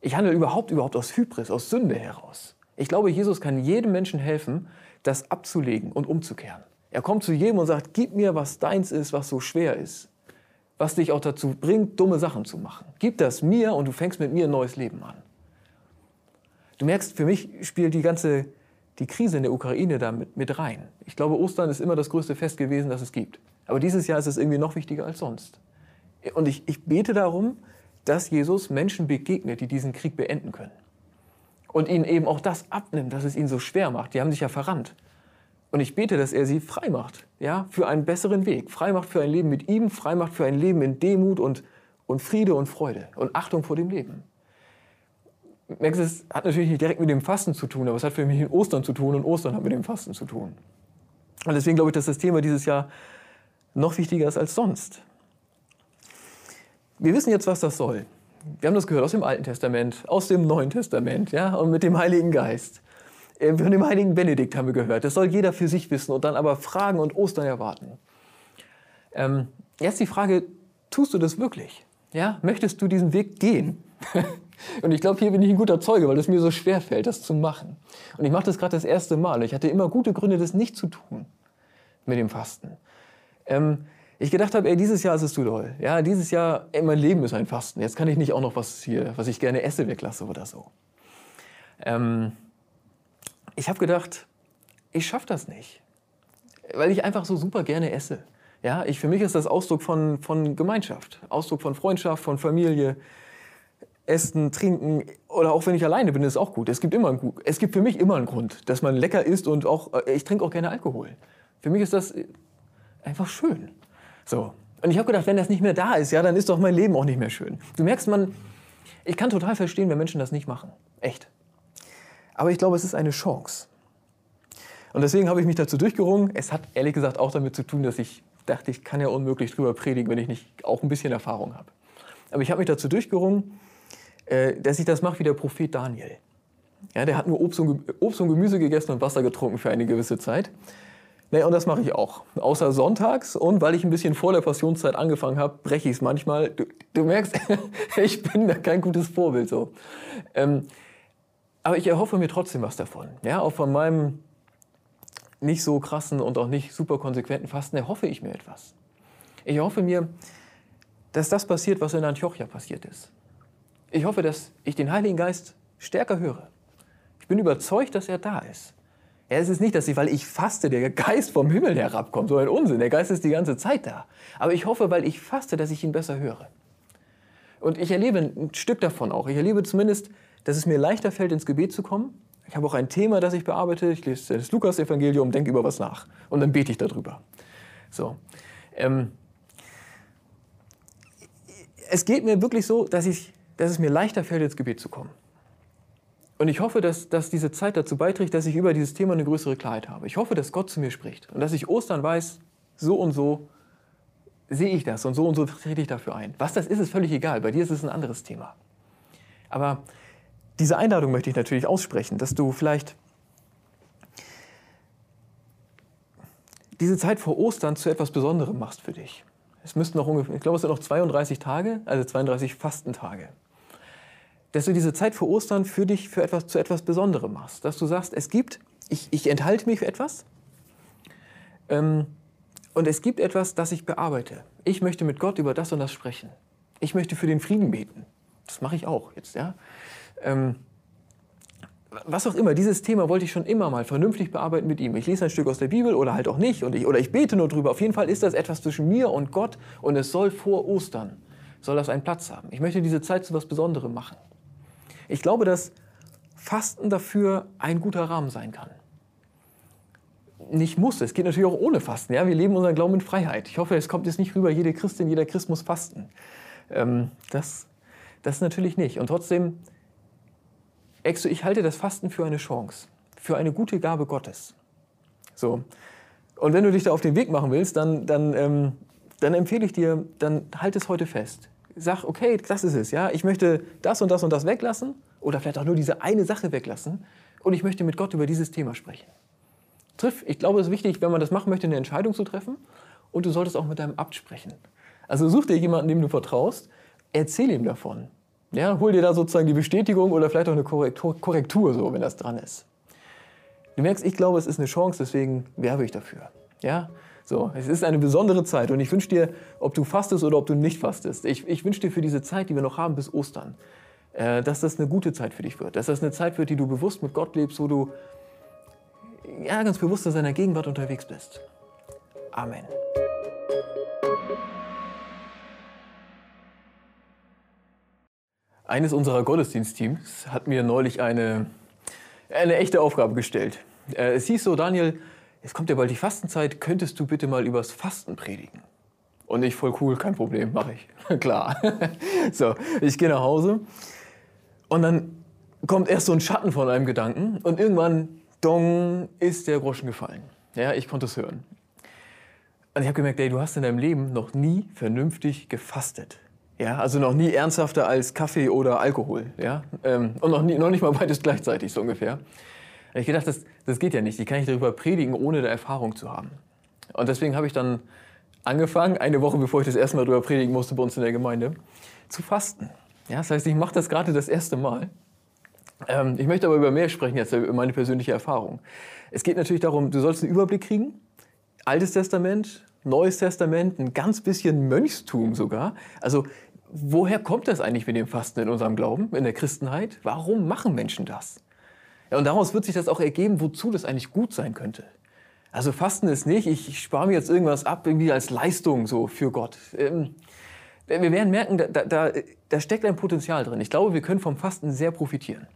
Ich handle überhaupt, überhaupt aus Hybris, aus Sünde heraus. Ich glaube, Jesus kann jedem Menschen helfen, das abzulegen und umzukehren. Er kommt zu jedem und sagt, gib mir, was deins ist, was so schwer ist. Was dich auch dazu bringt, dumme Sachen zu machen. Gib das mir und du fängst mit mir ein neues Leben an. Du merkst, für mich spielt die ganze die Krise in der Ukraine da mit, mit rein. Ich glaube, Ostern ist immer das größte Fest gewesen, das es gibt. Aber dieses Jahr ist es irgendwie noch wichtiger als sonst. Und ich, ich bete darum, dass Jesus Menschen begegnet, die diesen Krieg beenden können. Und ihnen eben auch das abnimmt, dass es ihnen so schwer macht. Die haben sich ja verrannt. Und ich bete, dass er sie frei macht, ja, für einen besseren Weg. Frei macht für ein Leben mit ihm, frei macht für ein Leben in Demut und, und Friede und Freude und Achtung vor dem Leben merkst du, es hat natürlich nicht direkt mit dem Fasten zu tun, aber es hat für mich mit Ostern zu tun und Ostern hat mit dem Fasten zu tun. Und deswegen glaube ich, dass das Thema dieses Jahr noch wichtiger ist als sonst. Wir wissen jetzt, was das soll. Wir haben das gehört aus dem Alten Testament, aus dem Neuen Testament, ja, und mit dem Heiligen Geist. Äh, von dem heiligen Benedikt haben wir gehört. Das soll jeder für sich wissen und dann aber Fragen und Ostern erwarten. Ähm, jetzt die Frage, tust du das wirklich? Ja, möchtest du diesen Weg gehen? Und ich glaube, hier bin ich ein guter Zeuge, weil es mir so schwer fällt, das zu machen. Und ich mache das gerade das erste Mal. Ich hatte immer gute Gründe, das nicht zu tun mit dem Fasten. Ähm, ich gedacht habe, ey, dieses Jahr ist es zu doll. Ja, dieses Jahr, ey, mein Leben ist ein Fasten. Jetzt kann ich nicht auch noch was hier, was ich gerne esse, weglasse oder so. Ähm, ich habe gedacht, ich schaffe das nicht, weil ich einfach so super gerne esse. Ja, ich, für mich ist das Ausdruck von, von Gemeinschaft, Ausdruck von Freundschaft, von Familie. Essen, Trinken oder auch wenn ich alleine bin, ist auch gut. Es gibt immer einen, es gibt für mich immer einen Grund, dass man lecker isst und auch äh, ich trinke auch gerne Alkohol. Für mich ist das einfach schön. So. Und ich habe gedacht, wenn das nicht mehr da ist, ja, dann ist doch mein Leben auch nicht mehr schön. Du merkst, man, ich kann total verstehen, wenn Menschen das nicht machen. Echt. Aber ich glaube, es ist eine Chance. Und deswegen habe ich mich dazu durchgerungen. Es hat ehrlich gesagt auch damit zu tun, dass ich dachte, ich kann ja unmöglich drüber predigen, wenn ich nicht auch ein bisschen Erfahrung habe. Aber ich habe mich dazu durchgerungen, äh, dass ich das mache wie der Prophet Daniel. Ja, der hat nur Obst und, Obst und Gemüse gegessen und Wasser getrunken für eine gewisse Zeit. Naja, und das mache ich auch. Außer sonntags und weil ich ein bisschen vor der Passionszeit angefangen habe, breche ich es manchmal. Du, du, merkst, ich bin da kein gutes Vorbild so. Ähm, aber ich erhoffe mir trotzdem was davon. Ja, auch von meinem nicht so krassen und auch nicht super konsequenten Fasten erhoffe ich mir etwas. Ich erhoffe mir, dass das passiert, was in Antiochia passiert ist. Ich hoffe, dass ich den Heiligen Geist stärker höre. Ich bin überzeugt, dass er da ist. Ja, es ist nicht, dass ich, weil ich faste, der Geist vom Himmel herabkommt. So ein Unsinn. Der Geist ist die ganze Zeit da. Aber ich hoffe, weil ich faste, dass ich ihn besser höre. Und ich erlebe ein Stück davon auch. Ich erlebe zumindest, dass es mir leichter fällt, ins Gebet zu kommen. Ich habe auch ein Thema, das ich bearbeite. Ich lese das Lukas-Evangelium, denke über was nach. Und dann bete ich darüber. So. Ähm, es geht mir wirklich so, dass ich dass es mir leichter fällt, ins Gebet zu kommen. Und ich hoffe, dass, dass diese Zeit dazu beiträgt, dass ich über dieses Thema eine größere Klarheit habe. Ich hoffe, dass Gott zu mir spricht und dass ich Ostern weiß, so und so sehe ich das und so und so trete ich dafür ein. Was das ist, ist völlig egal. Bei dir ist es ein anderes Thema. Aber diese Einladung möchte ich natürlich aussprechen, dass du vielleicht diese Zeit vor Ostern zu etwas Besonderem machst für dich. Es müssten noch ungefähr, ich glaube, es sind noch 32 Tage, also 32 Fastentage. Dass du diese Zeit vor Ostern für dich für etwas, zu etwas Besonderem machst. Dass du sagst, es gibt, ich, ich enthalte mich für etwas ähm, und es gibt etwas, das ich bearbeite. Ich möchte mit Gott über das und das sprechen. Ich möchte für den Frieden beten. Das mache ich auch jetzt, ja. Ähm, was auch immer, dieses Thema wollte ich schon immer mal vernünftig bearbeiten mit ihm. Ich lese ein Stück aus der Bibel oder halt auch nicht und ich, oder ich bete nur drüber. Auf jeden Fall ist das etwas zwischen mir und Gott und es soll vor Ostern, soll das einen Platz haben. Ich möchte diese Zeit zu was Besonderem machen. Ich glaube, dass Fasten dafür ein guter Rahmen sein kann. Nicht muss, es geht natürlich auch ohne Fasten. Ja? Wir leben unseren Glauben in Freiheit. Ich hoffe, es kommt jetzt nicht rüber, jede Christin, jeder Christ muss fasten. Ähm, das, das natürlich nicht. Und trotzdem ich halte das Fasten für eine Chance, für eine gute Gabe Gottes. So. Und wenn du dich da auf den Weg machen willst, dann, dann, ähm, dann empfehle ich dir, dann halt es heute fest. Sag, okay, das ist es, ja. Ich möchte das und das und das weglassen oder vielleicht auch nur diese eine Sache weglassen und ich möchte mit Gott über dieses Thema sprechen. Triff, ich glaube, es ist wichtig, wenn man das machen möchte, eine Entscheidung zu treffen und du solltest auch mit deinem Abt sprechen. Also such dir jemanden, dem du vertraust, erzähl ihm davon. Ja, hol dir da sozusagen die Bestätigung oder vielleicht auch eine Korrektur, Korrektur, so, wenn das dran ist. Du merkst, ich glaube, es ist eine Chance, deswegen werbe ich dafür. Ja, so, es ist eine besondere Zeit und ich wünsche dir, ob du fastest oder ob du nicht fastest, ich, ich wünsche dir für diese Zeit, die wir noch haben bis Ostern, äh, dass das eine gute Zeit für dich wird, dass das eine Zeit wird, die du bewusst mit Gott lebst, wo du ja, ganz bewusst in seiner Gegenwart unterwegs bist. Amen. Eines unserer Gottesdienstteams hat mir neulich eine, eine echte Aufgabe gestellt. Äh, es hieß so, Daniel, es kommt ja bald die Fastenzeit, könntest du bitte mal übers Fasten predigen? Und ich voll cool, kein Problem, mache ich. Klar. so, ich gehe nach Hause und dann kommt erst so ein Schatten von einem Gedanken und irgendwann, dong, ist der Groschen gefallen. Ja, ich konnte es hören. Und ich habe gemerkt, ey, du hast in deinem Leben noch nie vernünftig gefastet. Ja, also noch nie ernsthafter als Kaffee oder Alkohol. Ja? Ähm, und noch, nie, noch nicht mal beides gleichzeitig, so ungefähr. Da ich gedacht, das, das geht ja nicht. Ich kann nicht darüber predigen, ohne da Erfahrung zu haben. Und deswegen habe ich dann angefangen, eine Woche bevor ich das erste Mal darüber predigen musste bei uns in der Gemeinde, zu fasten. Ja, das heißt, ich mache das gerade das erste Mal. Ähm, ich möchte aber über mehr sprechen jetzt, über meine persönliche Erfahrung. Es geht natürlich darum, du sollst einen Überblick kriegen. Altes Testament, Neues Testament, ein ganz bisschen Mönchstum sogar. Also woher kommt das eigentlich mit dem Fasten in unserem Glauben, in der Christenheit? Warum machen Menschen das? Ja, und daraus wird sich das auch ergeben, wozu das eigentlich gut sein könnte. Also Fasten ist nicht, ich, ich spare mir jetzt irgendwas ab, irgendwie als Leistung so für Gott. Ähm, wir werden merken, da, da, da steckt ein Potenzial drin. Ich glaube, wir können vom Fasten sehr profitieren.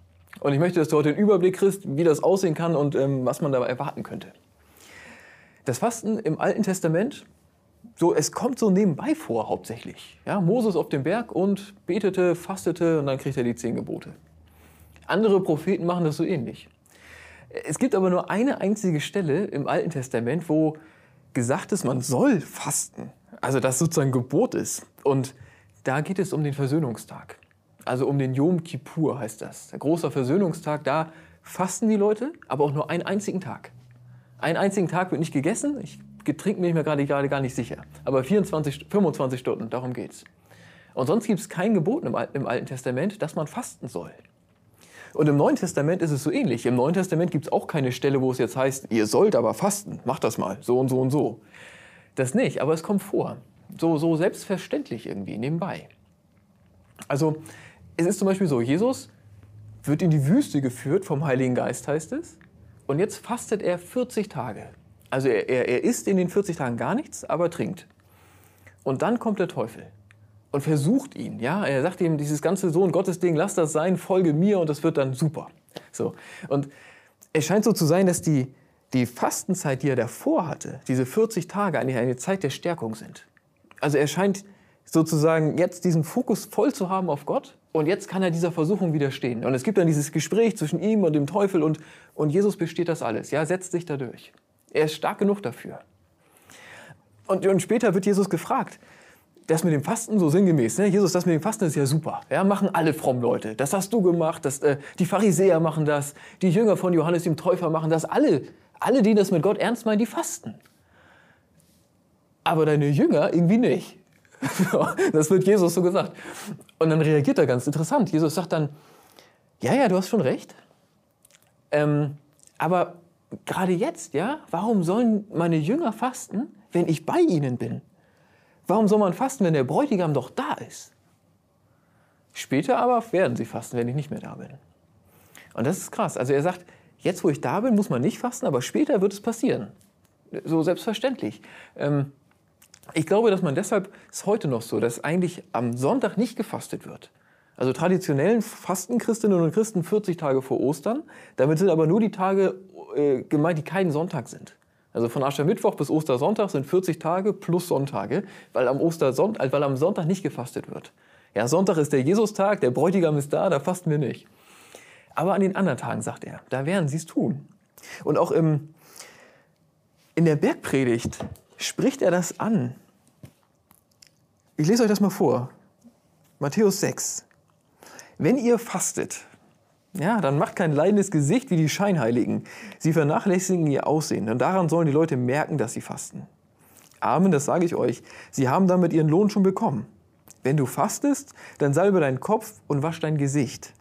Und ich möchte, dass du heute den Überblick kriegst, wie das aussehen kann und ähm, was man dabei erwarten könnte. Das Fasten im Alten Testament, so, es kommt so nebenbei vor hauptsächlich. Ja, Moses auf dem Berg und betete, fastete und dann kriegt er die zehn Gebote. Andere Propheten machen das so ähnlich. Es gibt aber nur eine einzige Stelle im Alten Testament, wo gesagt ist, man soll fasten. Also das sozusagen Gebot ist. Und da geht es um den Versöhnungstag. Also um den Yom Kippur heißt das. Der große Versöhnungstag, da fasten die Leute, aber auch nur einen einzigen Tag. Einen einzigen Tag wird nicht gegessen. Ich getrinkt bin ich mir gerade, gerade gar nicht sicher. Aber 24, 25 Stunden, darum geht's. Und sonst gibt es kein Gebot im Alten Testament, dass man fasten soll. Und im Neuen Testament ist es so ähnlich. Im Neuen Testament gibt es auch keine Stelle, wo es jetzt heißt, ihr sollt aber fasten, macht das mal, so und so und so. Das nicht, aber es kommt vor. So, so selbstverständlich irgendwie, nebenbei. Also, es ist zum Beispiel so, Jesus wird in die Wüste geführt vom Heiligen Geist, heißt es. Und jetzt fastet er 40 Tage. Also er, er, er isst in den 40 Tagen gar nichts, aber trinkt. Und dann kommt der Teufel und versucht ihn. Ja, er sagt ihm dieses ganze Sohn Gottes Ding, lass das sein, folge mir und das wird dann super. So und es scheint so zu sein, dass die die Fastenzeit, die er davor hatte, diese 40 Tage eigentlich eine Zeit der Stärkung sind. Also er scheint sozusagen jetzt diesen Fokus voll zu haben auf Gott und jetzt kann er dieser Versuchung widerstehen. Und es gibt dann dieses Gespräch zwischen ihm und dem Teufel und, und Jesus besteht das alles. Ja, setzt sich dadurch. Er ist stark genug dafür. Und, und später wird Jesus gefragt, das mit dem Fasten, so sinngemäß, ne? Jesus, das mit dem Fasten ist ja super. Ja, machen alle fromm Leute. Das hast du gemacht, das, äh, die Pharisäer machen das, die Jünger von Johannes dem Täufer machen das. Alle, alle, die das mit Gott ernst meinen, die fasten. Aber deine Jünger irgendwie nicht. das wird Jesus so gesagt. Und dann reagiert er ganz interessant. Jesus sagt dann, ja, ja, du hast schon recht. Ähm, aber gerade jetzt, ja, warum sollen meine Jünger fasten, wenn ich bei ihnen bin? Warum soll man fasten, wenn der Bräutigam doch da ist? Später aber werden sie fasten, wenn ich nicht mehr da bin. Und das ist krass. Also er sagt, jetzt wo ich da bin, muss man nicht fasten, aber später wird es passieren. So selbstverständlich. Ähm, ich glaube, dass man deshalb ist heute noch so, dass eigentlich am Sonntag nicht gefastet wird. Also traditionell fasten Christinnen und Christen 40 Tage vor Ostern. Damit sind aber nur die Tage äh, gemeint, die keinen Sonntag sind. Also von Aschermittwoch bis Ostersonntag sind 40 Tage plus Sonntage, weil am, Ostersonntag, äh, weil am Sonntag nicht gefastet wird. Ja, Sonntag ist der Jesustag, der Bräutigam ist da, da fasten wir nicht. Aber an den anderen Tagen, sagt er, da werden sie es tun. Und auch im, in der Bergpredigt spricht er das an. Ich lese euch das mal vor. Matthäus 6. Wenn ihr fastet, ja, dann macht kein leidendes Gesicht wie die Scheinheiligen. Sie vernachlässigen ihr Aussehen und daran sollen die Leute merken, dass sie fasten. Amen, das sage ich euch. Sie haben damit ihren Lohn schon bekommen. Wenn du fastest, dann salbe deinen Kopf und wasch dein Gesicht.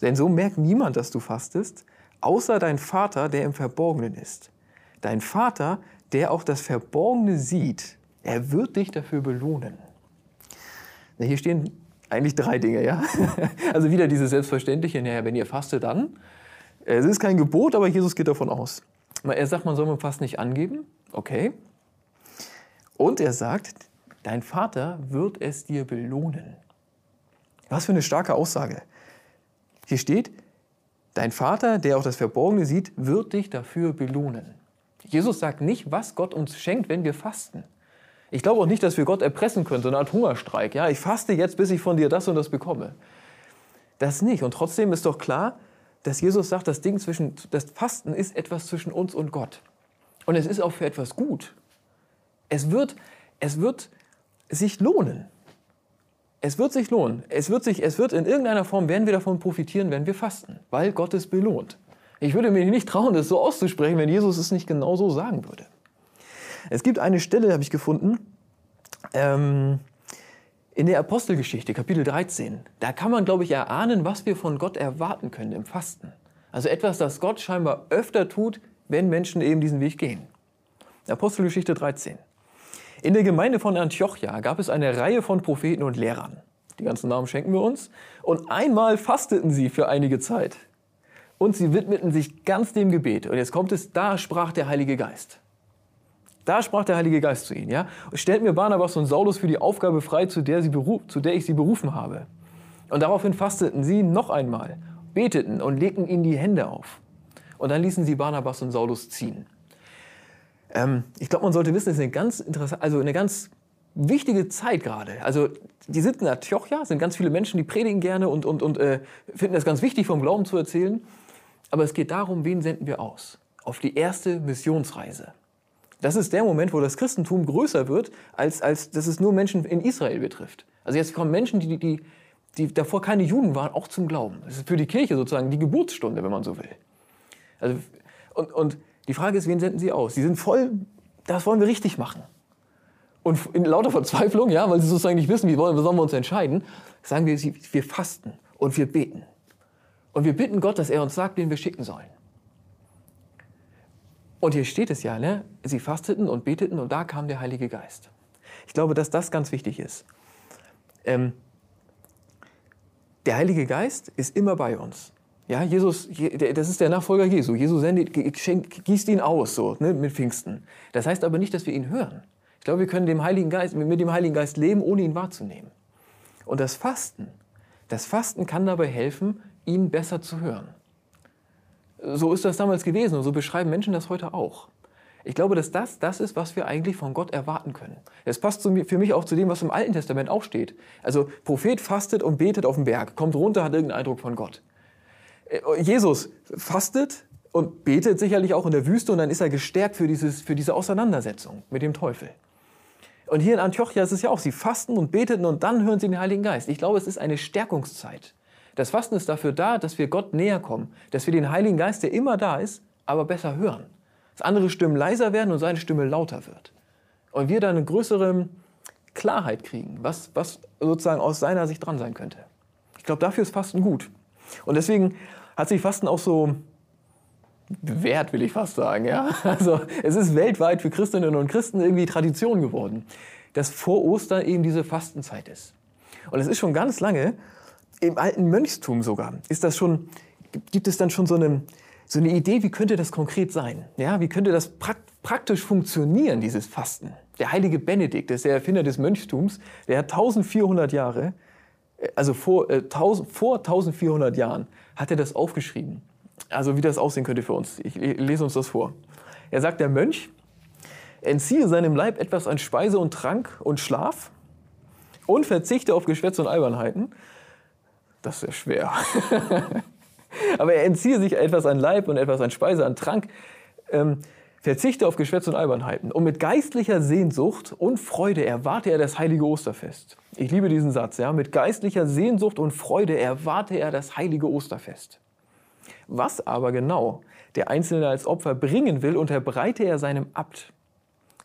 Denn so merkt niemand, dass du fastest, außer dein Vater, der im Verborgenen ist. Dein Vater, der auch das Verborgene sieht, er wird dich dafür belohnen. Hier stehen eigentlich drei Dinge, ja. Also wieder dieses Selbstverständliche, naja, wenn ihr fastet, dann. Es ist kein Gebot, aber Jesus geht davon aus. Er sagt, man soll man fast nicht angeben. Okay. Und er sagt, dein Vater wird es dir belohnen. Was für eine starke Aussage. Hier steht, dein Vater, der auch das Verborgene sieht, wird dich dafür belohnen. Jesus sagt nicht, was Gott uns schenkt, wenn wir fasten. Ich glaube auch nicht, dass wir Gott erpressen können, so eine Art Hungerstreik. Ja, ich faste jetzt, bis ich von dir das und das bekomme. Das nicht. Und trotzdem ist doch klar, dass Jesus sagt, das Ding zwischen, das Fasten ist etwas zwischen uns und Gott. Und es ist auch für etwas gut. Es wird, es wird sich lohnen. Es wird sich lohnen. Es wird, sich, es wird in irgendeiner Form, werden wir davon profitieren, wenn wir fasten, weil Gott es belohnt. Ich würde mir nicht trauen, das so auszusprechen, wenn Jesus es nicht genau so sagen würde. Es gibt eine Stelle, habe ich gefunden, ähm, in der Apostelgeschichte, Kapitel 13. Da kann man, glaube ich, erahnen, was wir von Gott erwarten können im Fasten. Also etwas, das Gott scheinbar öfter tut, wenn Menschen eben diesen Weg gehen. Apostelgeschichte 13. In der Gemeinde von Antiochia gab es eine Reihe von Propheten und Lehrern. Die ganzen Namen schenken wir uns. Und einmal fasteten sie für einige Zeit. Und sie widmeten sich ganz dem Gebet. Und jetzt kommt es, da sprach der Heilige Geist. Da sprach der Heilige Geist zu ihnen, ja, stellt mir Barnabas und Saulus für die Aufgabe frei, zu der, sie zu der ich sie berufen habe. Und daraufhin fasteten sie noch einmal, beteten und legten ihnen die Hände auf. Und dann ließen sie Barnabas und Saulus ziehen. Ähm, ich glaube, man sollte wissen, es ist eine ganz interessante, also eine ganz wichtige Zeit gerade. Also die sind in Antiochia, sind ganz viele Menschen, die predigen gerne und, und, und äh, finden es ganz wichtig, vom Glauben zu erzählen. Aber es geht darum, wen senden wir aus? Auf die erste Missionsreise. Das ist der Moment, wo das Christentum größer wird, als, als dass es nur Menschen in Israel betrifft. Also jetzt kommen Menschen, die, die, die davor keine Juden waren, auch zum Glauben. Das ist für die Kirche sozusagen die Geburtsstunde, wenn man so will. Also, und, und die Frage ist, wen senden sie aus? Sie sind voll, das wollen wir richtig machen. Und in lauter Verzweiflung, ja, weil sie sozusagen nicht wissen, wie wollen, sollen wir uns entscheiden, sagen wir, wir fasten und wir beten. Und wir bitten Gott, dass er uns sagt, wen wir schicken sollen. Und hier steht es ja, ne? sie fasteten und beteten und da kam der Heilige Geist. Ich glaube, dass das ganz wichtig ist. Ähm, der Heilige Geist ist immer bei uns. Ja, Jesus, das ist der Nachfolger Jesu. Jesus sendet, gießt ihn aus, so, ne, mit Pfingsten. Das heißt aber nicht, dass wir ihn hören. Ich glaube, wir können dem Heiligen Geist, mit dem Heiligen Geist leben, ohne ihn wahrzunehmen. Und das Fasten, das Fasten kann dabei helfen, ihn besser zu hören. So ist das damals gewesen und so beschreiben Menschen das heute auch. Ich glaube, dass das das ist, was wir eigentlich von Gott erwarten können. Es passt für mich auch zu dem, was im Alten Testament auch steht. Also Prophet fastet und betet auf dem Berg, kommt runter, hat irgendeinen Eindruck von Gott. Äh, Jesus fastet und betet sicherlich auch in der Wüste und dann ist er gestärkt für, dieses, für diese Auseinandersetzung mit dem Teufel. Und hier in Antiochia ist es ja auch, sie fasten und beteten und dann hören sie den Heiligen Geist. Ich glaube, es ist eine Stärkungszeit. Das Fasten ist dafür da, dass wir Gott näher kommen, dass wir den Heiligen Geist, der immer da ist, aber besser hören. Dass andere Stimmen leiser werden und seine Stimme lauter wird. Und wir dann eine größere Klarheit kriegen, was, was sozusagen aus seiner Sicht dran sein könnte. Ich glaube, dafür ist Fasten gut. Und deswegen hat sich Fasten auch so bewährt, will ich fast sagen. Ja? Also es ist weltweit für Christinnen und Christen irgendwie Tradition geworden, dass vor Ostern eben diese Fastenzeit ist. Und es ist schon ganz lange, im alten Mönchstum sogar, ist das schon, gibt es dann schon so eine, so eine Idee, wie könnte das konkret sein? Ja, wie könnte das praktisch funktionieren, dieses Fasten? Der heilige Benedikt, das ist der Erfinder des Mönchtums, der hat 1400 Jahre, äh, also vor, äh, 1000, vor 1400 Jahren, hat er das aufgeschrieben. Also wie das aussehen könnte für uns. Ich lese uns das vor. Er sagt, der Mönch entziehe seinem Leib etwas an Speise und Trank und Schlaf und verzichte auf Geschwätz und Albernheiten. Das ist sehr schwer. Aber er entziehe sich etwas an Leib und etwas an Speise, an Trank. Ähm, verzichte auf Geschwätz und Albernheiten. Und mit geistlicher Sehnsucht und Freude erwarte er das heilige Osterfest. Ich liebe diesen Satz, ja. Mit geistlicher Sehnsucht und Freude erwarte er das heilige Osterfest. Was aber genau der Einzelne als Opfer bringen will, unterbreite er seinem Abt.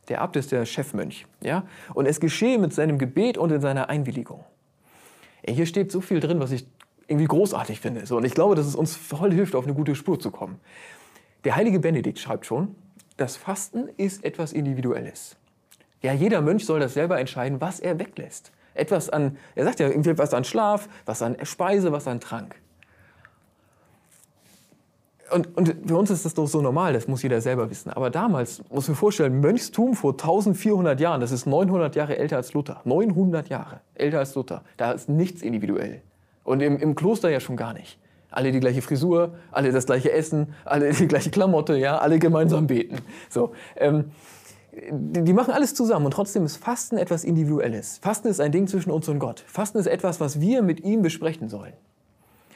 Der Abt ist der Chefmönch. Ja? Und es geschehe mit seinem Gebet und in seiner Einwilligung. Hier steht so viel drin, was ich irgendwie großartig finde. So, und ich glaube, dass es uns voll hilft, auf eine gute Spur zu kommen. Der heilige Benedikt schreibt schon, das Fasten ist etwas Individuelles. Ja, jeder Mönch soll das selber entscheiden, was er weglässt. Etwas an, er sagt ja irgendwie was an Schlaf, was an Speise, was an Trank. Und, und für uns ist das doch so normal, das muss jeder selber wissen. Aber damals, muss man vorstellen, Mönchstum vor 1400 Jahren, das ist 900 Jahre älter als Luther. 900 Jahre älter als Luther. Da ist nichts individuell. Und im, im Kloster ja schon gar nicht. Alle die gleiche Frisur, alle das gleiche Essen, alle die gleiche Klamotte, ja, alle gemeinsam beten. So, ähm, die machen alles zusammen und trotzdem ist Fasten etwas Individuelles. Fasten ist ein Ding zwischen uns und Gott. Fasten ist etwas, was wir mit ihm besprechen sollen.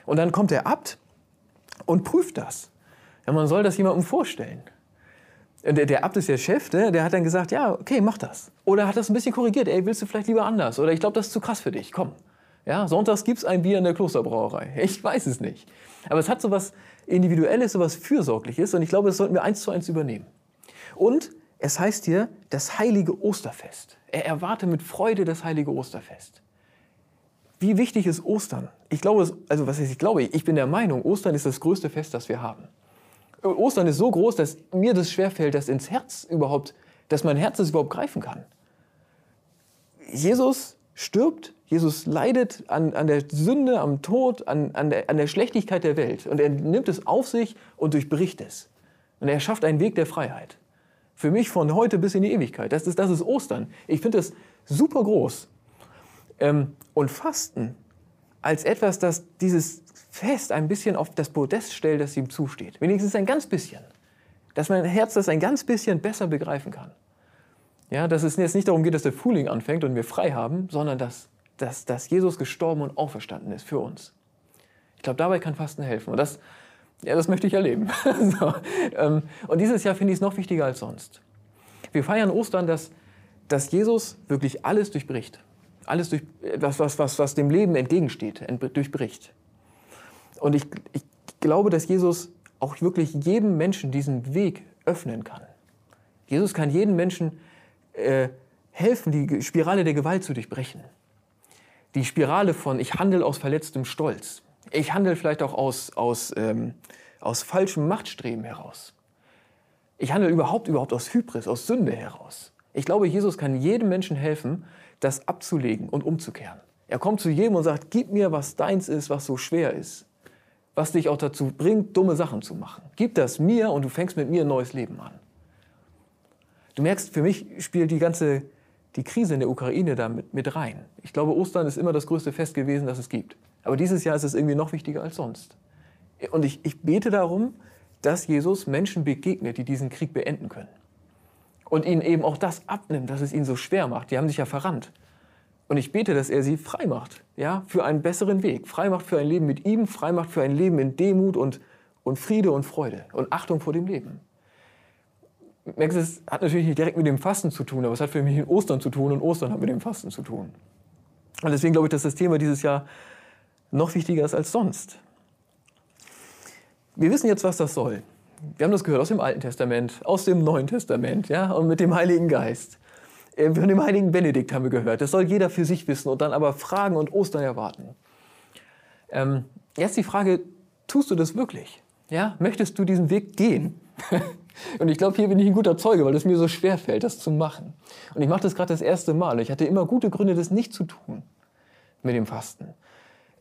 Und dann kommt der Abt und prüft das. Ja, man soll das jemandem vorstellen. Der, der Abt ist der Chef, der, der hat dann gesagt, ja, okay, mach das. Oder hat das ein bisschen korrigiert, ey, willst du vielleicht lieber anders? Oder ich glaube, das ist zu krass für dich, komm. Ja, sonntags gibt es ein Bier in der Klosterbrauerei. Ich weiß es nicht. Aber es hat so was Individuelles, so was Fürsorgliches und ich glaube, das sollten wir eins zu eins übernehmen. Und es heißt hier das heilige Osterfest. Er erwarte mit Freude das heilige Osterfest. Wie wichtig ist Ostern? Ich glaube, also was heißt ich glaube, ich bin der Meinung, Ostern ist das größte Fest, das wir haben. Ostern ist so groß, dass mir das schwerfällt, das ins Herz überhaupt, dass mein Herz das überhaupt greifen kann. Jesus stirbt, Jesus leidet an, an der Sünde, am Tod, an, an, der, an der Schlechtigkeit der Welt. Und er nimmt es auf sich und durchbricht es. Und er schafft einen Weg der Freiheit. Für mich von heute bis in die Ewigkeit. Das ist, das ist Ostern. Ich finde das super groß. Ähm, und Fasten als etwas, das dieses Fest ein bisschen auf das Podest stellt, das ihm zusteht. Wenigstens ein ganz bisschen. Dass mein Herz das ein ganz bisschen besser begreifen kann. Ja, dass es jetzt nicht darum geht, dass der Frühling anfängt und wir frei haben, sondern dass, dass, dass Jesus gestorben und auferstanden ist für uns. Ich glaube, dabei kann Fasten helfen. Und das, ja, das möchte ich erleben. so, ähm, und dieses Jahr finde ich es noch wichtiger als sonst. Wir feiern Ostern, dass, dass Jesus wirklich alles durchbricht alles durch, was, was, was, was dem Leben entgegensteht, durchbricht. Und ich, ich glaube, dass Jesus auch wirklich jedem Menschen diesen Weg öffnen kann. Jesus kann jedem Menschen äh, helfen, die Spirale der Gewalt zu durchbrechen. Die Spirale von ich handle aus verletztem Stolz. Ich handle vielleicht auch aus, aus, ähm, aus falschem Machtstreben heraus. Ich handle überhaupt, überhaupt aus Hybris, aus Sünde heraus. Ich glaube, Jesus kann jedem Menschen helfen, das abzulegen und umzukehren. Er kommt zu jedem und sagt, gib mir, was deins ist, was so schwer ist, was dich auch dazu bringt, dumme Sachen zu machen. Gib das mir und du fängst mit mir ein neues Leben an. Du merkst, für mich spielt die ganze die Krise in der Ukraine da mit, mit rein. Ich glaube, Ostern ist immer das größte Fest gewesen, das es gibt. Aber dieses Jahr ist es irgendwie noch wichtiger als sonst. Und ich, ich bete darum, dass Jesus Menschen begegnet, die diesen Krieg beenden können und ihnen eben auch das abnimmt, dass es ihnen so schwer macht. Die haben sich ja verrannt. Und ich bete, dass er sie frei macht, ja, für einen besseren Weg. Frei macht für ein Leben mit ihm, frei macht für ein Leben in Demut und, und Friede und Freude und Achtung vor dem Leben. merkst, es hat natürlich nicht direkt mit dem Fasten zu tun, aber es hat für mich mit Ostern zu tun und Ostern hat mit dem Fasten zu tun. Und deswegen glaube ich, dass das Thema dieses Jahr noch wichtiger ist als sonst. Wir wissen jetzt, was das soll. Wir haben das gehört aus dem Alten Testament, aus dem Neuen Testament, ja, und mit dem Heiligen Geist. Äh, von dem heiligen Benedikt haben wir gehört. Das soll jeder für sich wissen und dann aber Fragen und Ostern erwarten. Ähm, jetzt die Frage, tust du das wirklich? Ja, möchtest du diesen Weg gehen? und ich glaube, hier bin ich ein guter Zeuge, weil es mir so schwer fällt, das zu machen. Und ich mache das gerade das erste Mal. Ich hatte immer gute Gründe, das nicht zu tun mit dem Fasten.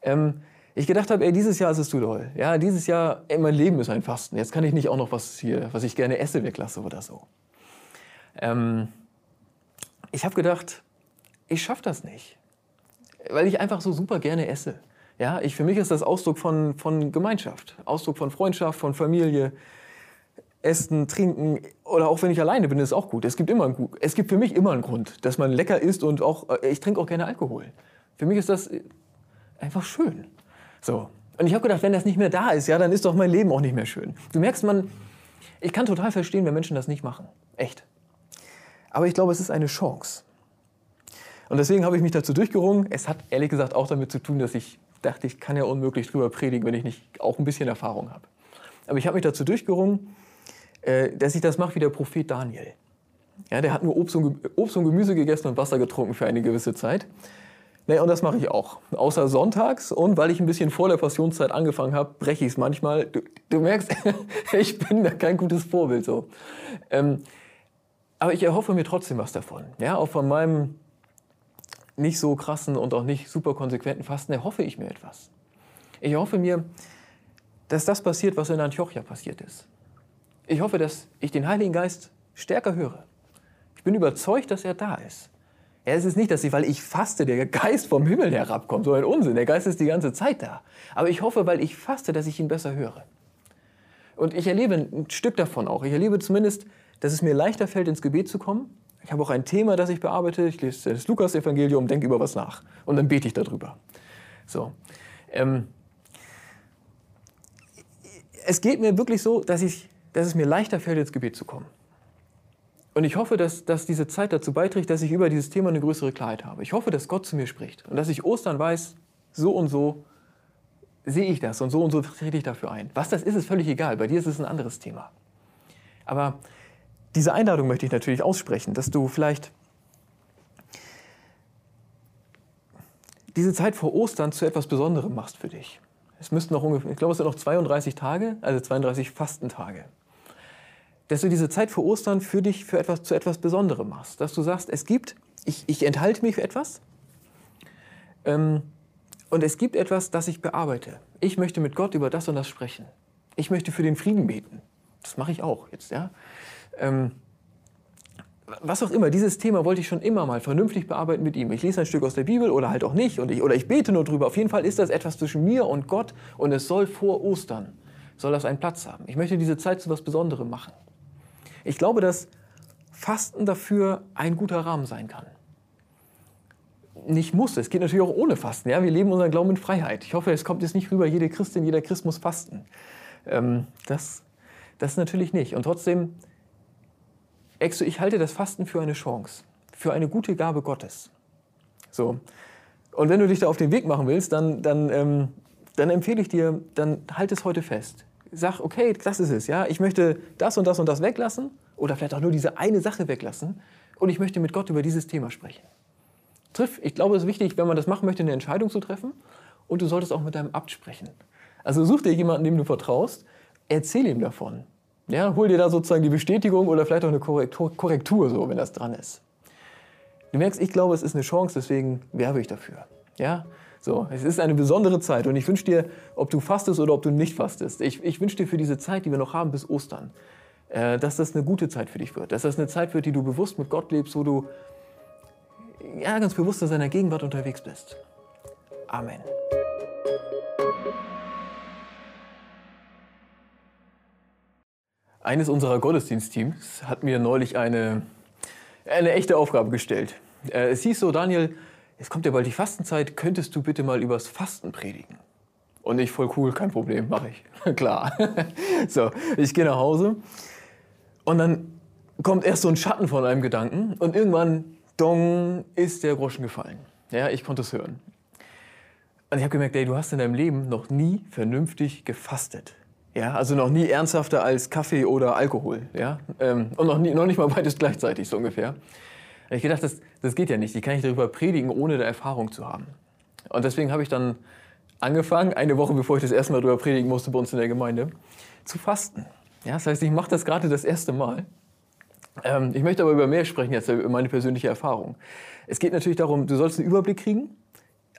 Ähm, ich gedacht habe, ey, dieses Jahr ist es zu doll. Ja, dieses Jahr, ey, mein Leben ist ein Fasten. Jetzt kann ich nicht auch noch was hier, was ich gerne esse, weglasse oder so. Ähm, ich habe gedacht, ich schaffe das nicht, weil ich einfach so super gerne esse. Ja, ich, für mich ist das Ausdruck von, von Gemeinschaft, Ausdruck von Freundschaft, von Familie. Essen, trinken oder auch wenn ich alleine bin, ist auch gut. Es gibt, immer einen, es gibt für mich immer einen Grund, dass man lecker isst und auch, äh, ich trinke auch gerne Alkohol. Für mich ist das einfach schön. So. Und ich habe gedacht, wenn das nicht mehr da ist, ja, dann ist doch mein Leben auch nicht mehr schön. Du merkst, man, ich kann total verstehen, wenn Menschen das nicht machen. Echt. Aber ich glaube, es ist eine Chance. Und deswegen habe ich mich dazu durchgerungen. Es hat ehrlich gesagt auch damit zu tun, dass ich dachte, ich kann ja unmöglich drüber predigen, wenn ich nicht auch ein bisschen Erfahrung habe. Aber ich habe mich dazu durchgerungen, äh, dass ich das mache wie der Prophet Daniel. Ja, der hat nur Obst und, Obst und Gemüse gegessen und Wasser getrunken für eine gewisse Zeit. Nee, und das mache ich auch. Außer sonntags und weil ich ein bisschen vor der Passionszeit angefangen habe, breche ich es manchmal. Du, du merkst, ich bin da kein gutes Vorbild so. Ähm, aber ich erhoffe mir trotzdem was davon. Ja, auch von meinem nicht so krassen und auch nicht super konsequenten Fasten erhoffe ich mir etwas. Ich hoffe mir, dass das passiert, was in Antiochia passiert ist. Ich hoffe, dass ich den Heiligen Geist stärker höre. Ich bin überzeugt, dass er da ist. Ja, es ist nicht, dass ich, weil ich faste, der Geist vom Himmel herabkommt. So ein Unsinn. Der Geist ist die ganze Zeit da. Aber ich hoffe, weil ich faste, dass ich ihn besser höre. Und ich erlebe ein Stück davon auch. Ich erlebe zumindest, dass es mir leichter fällt, ins Gebet zu kommen. Ich habe auch ein Thema, das ich bearbeite. Ich lese das Lukas-Evangelium, denke über was nach. Und dann bete ich darüber. So. Ähm, es geht mir wirklich so, dass, ich, dass es mir leichter fällt, ins Gebet zu kommen. Und ich hoffe, dass, dass diese Zeit dazu beiträgt, dass ich über dieses Thema eine größere Klarheit habe. Ich hoffe, dass Gott zu mir spricht und dass ich Ostern weiß, so und so sehe ich das und so und so trete ich dafür ein. Was das ist, ist völlig egal. Bei dir ist es ein anderes Thema. Aber diese Einladung möchte ich natürlich aussprechen, dass du vielleicht diese Zeit vor Ostern zu etwas Besonderem machst für dich. Es müssten noch ungefähr, ich glaube, es sind noch 32 Tage, also 32 Fastentage dass du diese Zeit vor Ostern für dich für etwas, zu etwas Besonderem machst. Dass du sagst, es gibt, ich, ich enthalte mich für etwas ähm, und es gibt etwas, das ich bearbeite. Ich möchte mit Gott über das und das sprechen. Ich möchte für den Frieden beten. Das mache ich auch jetzt, ja. Ähm, was auch immer, dieses Thema wollte ich schon immer mal vernünftig bearbeiten mit ihm. Ich lese ein Stück aus der Bibel oder halt auch nicht und ich, oder ich bete nur drüber. Auf jeden Fall ist das etwas zwischen mir und Gott und es soll vor Ostern, soll das einen Platz haben. Ich möchte diese Zeit zu etwas Besonderem machen. Ich glaube, dass Fasten dafür ein guter Rahmen sein kann. Nicht muss, es geht natürlich auch ohne Fasten. Ja? Wir leben unseren Glauben in Freiheit. Ich hoffe, es kommt jetzt nicht rüber, jede Christin, jeder Christ muss fasten. Ähm, das, das natürlich nicht. Und trotzdem, ich halte das Fasten für eine Chance, für eine gute Gabe Gottes. So. Und wenn du dich da auf den Weg machen willst, dann, dann, ähm, dann empfehle ich dir, dann halt es heute fest sag, okay, das ist es, ja, ich möchte das und das und das weglassen oder vielleicht auch nur diese eine Sache weglassen und ich möchte mit Gott über dieses Thema sprechen. Triff, ich glaube, es ist wichtig, wenn man das machen möchte, eine Entscheidung zu treffen und du solltest auch mit deinem Abt sprechen. Also such dir jemanden, dem du vertraust, erzähl ihm davon. Ja, hol dir da sozusagen die Bestätigung oder vielleicht auch eine Korrektur, Korrektur so, wenn das dran ist. Du merkst, ich glaube, es ist eine Chance, deswegen werbe ich dafür. Ja? So, es ist eine besondere Zeit und ich wünsche dir, ob du fastest oder ob du nicht fastest, ich, ich wünsche dir für diese Zeit, die wir noch haben bis Ostern, äh, dass das eine gute Zeit für dich wird, dass das eine Zeit wird, die du bewusst mit Gott lebst, wo du ja, ganz bewusst in seiner Gegenwart unterwegs bist. Amen. Eines unserer Gottesdienstteams hat mir neulich eine, eine echte Aufgabe gestellt. Äh, es hieß so, Daniel, jetzt kommt ja bald die Fastenzeit, könntest du bitte mal übers Fasten predigen? Und ich voll cool, kein Problem, mache ich. Klar. so, ich gehe nach Hause und dann kommt erst so ein Schatten von einem Gedanken und irgendwann, dong, ist der Groschen gefallen. Ja, ich konnte es hören. Und ich habe gemerkt, ey, du hast in deinem Leben noch nie vernünftig gefastet. Ja, also noch nie ernsthafter als Kaffee oder Alkohol. Ja? Ähm, und noch, nie, noch nicht mal beides gleichzeitig, so ungefähr. Ich gedacht, das, das geht ja nicht. Ich kann nicht darüber predigen, ohne da Erfahrung zu haben. Und deswegen habe ich dann angefangen, eine Woche bevor ich das erste Mal darüber predigen musste bei uns in der Gemeinde, zu fasten. Ja, das heißt, ich mache das gerade das erste Mal. Ähm, ich möchte aber über mehr sprechen jetzt, über meine persönliche Erfahrung. Es geht natürlich darum, du sollst einen Überblick kriegen.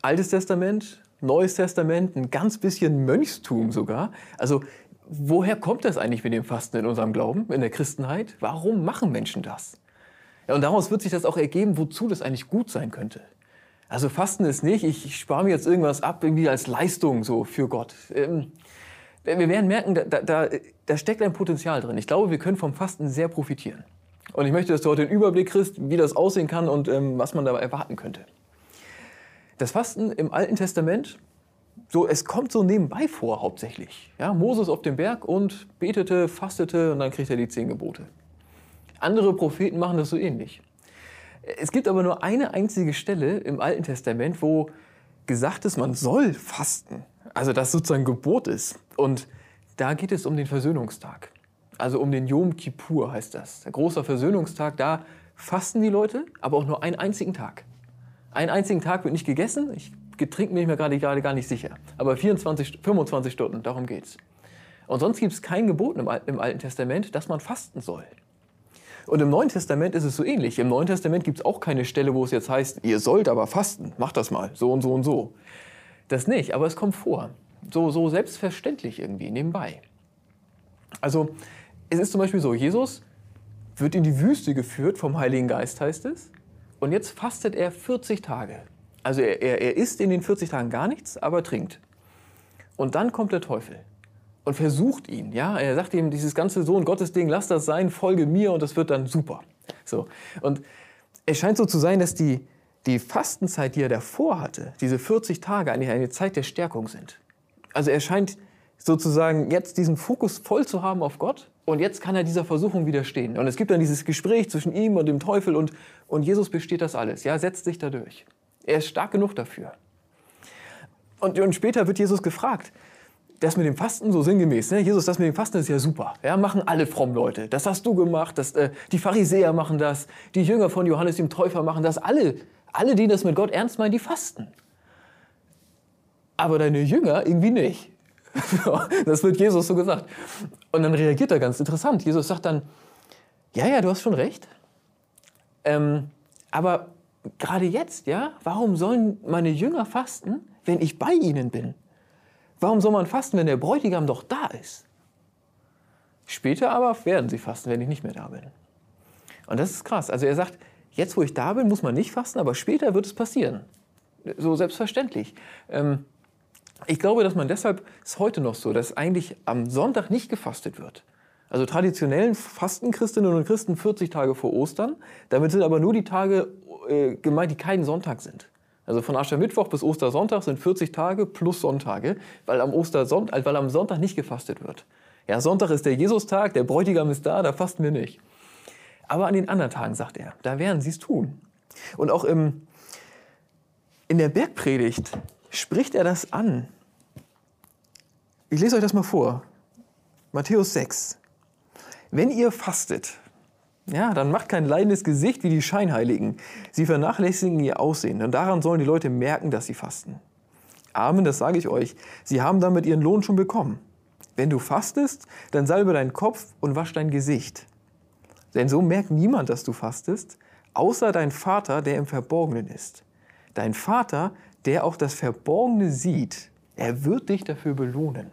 Altes Testament, Neues Testament, ein ganz bisschen Mönchstum sogar. Also woher kommt das eigentlich mit dem Fasten in unserem Glauben, in der Christenheit? Warum machen Menschen das? Ja, und daraus wird sich das auch ergeben, wozu das eigentlich gut sein könnte. Also Fasten ist nicht, ich, ich spare mir jetzt irgendwas ab, irgendwie als Leistung so für Gott. Ähm, wir werden merken, da, da, da steckt ein Potenzial drin. Ich glaube, wir können vom Fasten sehr profitieren. Und ich möchte, dass du heute einen Überblick kriegst, wie das aussehen kann und ähm, was man dabei erwarten könnte. Das Fasten im Alten Testament, so, es kommt so nebenbei vor hauptsächlich. Ja, Moses auf dem Berg und betete, fastete und dann kriegt er die zehn Gebote. Andere Propheten machen das so ähnlich. Es gibt aber nur eine einzige Stelle im Alten Testament, wo gesagt ist, man soll fasten. Also das sozusagen Gebot ist. Und da geht es um den Versöhnungstag. Also um den Yom Kippur heißt das. Der große Versöhnungstag, da fasten die Leute, aber auch nur einen einzigen Tag. Einen einzigen Tag wird nicht gegessen. Ich getrinkt bin ich mir gerade, gar nicht sicher. Aber 24, 25 Stunden, darum geht's. Und sonst gibt es kein Gebot im Alten Testament, dass man fasten soll. Und im Neuen Testament ist es so ähnlich. Im Neuen Testament gibt es auch keine Stelle, wo es jetzt heißt, ihr sollt aber fasten, macht das mal, so und so und so. Das nicht, aber es kommt vor. So, so selbstverständlich irgendwie, nebenbei. Also, es ist zum Beispiel so, Jesus wird in die Wüste geführt vom Heiligen Geist, heißt es. Und jetzt fastet er 40 Tage. Also er, er, er isst in den 40 Tagen gar nichts, aber trinkt. Und dann kommt der Teufel und versucht ihn. Ja, er sagt ihm dieses ganze Sohn Gottes Ding, lass das sein, folge mir und das wird dann super. So und es scheint so zu sein, dass die die Fastenzeit, die er davor hatte, diese 40 Tage eigentlich eine Zeit der Stärkung sind. Also er scheint sozusagen jetzt diesen Fokus voll zu haben auf Gott und jetzt kann er dieser Versuchung widerstehen. Und es gibt dann dieses Gespräch zwischen ihm und dem Teufel und, und Jesus besteht das alles. Ja, setzt sich dadurch. Er ist stark genug dafür. Und, und später wird Jesus gefragt, das mit dem Fasten so sinngemäß, ne? Jesus, das mit dem Fasten ist ja super. Ja, machen alle fromm Leute. Das hast du gemacht, das, äh, die Pharisäer machen das, die Jünger von Johannes dem Täufer machen das, alle alle, die das mit Gott ernst meinen, die fasten. Aber deine Jünger irgendwie nicht. das wird Jesus so gesagt. Und dann reagiert er ganz interessant. Jesus sagt dann, ja, ja, du hast schon recht. Ähm, aber gerade jetzt, ja, warum sollen meine Jünger fasten, wenn ich bei ihnen bin? Warum soll man fasten, wenn der Bräutigam doch da ist? Später aber werden sie fasten, wenn ich nicht mehr da bin. Und das ist krass. Also er sagt, Jetzt, wo ich da bin, muss man nicht fasten, aber später wird es passieren. So selbstverständlich. Ähm, ich glaube, dass man deshalb ist heute noch so, dass eigentlich am Sonntag nicht gefastet wird. Also traditionellen fasten Christinnen und Christen 40 Tage vor Ostern. Damit sind aber nur die Tage äh, gemeint, die keinen Sonntag sind. Also von Aschermittwoch bis Ostersonntag sind 40 Tage plus Sonntage, weil am, Ostersonntag, weil am Sonntag nicht gefastet wird. Ja, Sonntag ist der Jesustag, der Bräutigam ist da, da fasten wir nicht. Aber an den anderen Tagen, sagt er, da werden sie es tun. Und auch im, in der Bergpredigt spricht er das an. Ich lese euch das mal vor. Matthäus 6. Wenn ihr fastet, ja, dann macht kein leidendes Gesicht wie die Scheinheiligen. Sie vernachlässigen ihr Aussehen und daran sollen die Leute merken, dass sie fasten. Amen, das sage ich euch. Sie haben damit ihren Lohn schon bekommen. Wenn du fastest, dann salbe deinen Kopf und wasch dein Gesicht. Denn so merkt niemand, dass du fastest, außer dein Vater, der im Verborgenen ist. Dein Vater, der auch das Verborgene sieht, er wird dich dafür belohnen.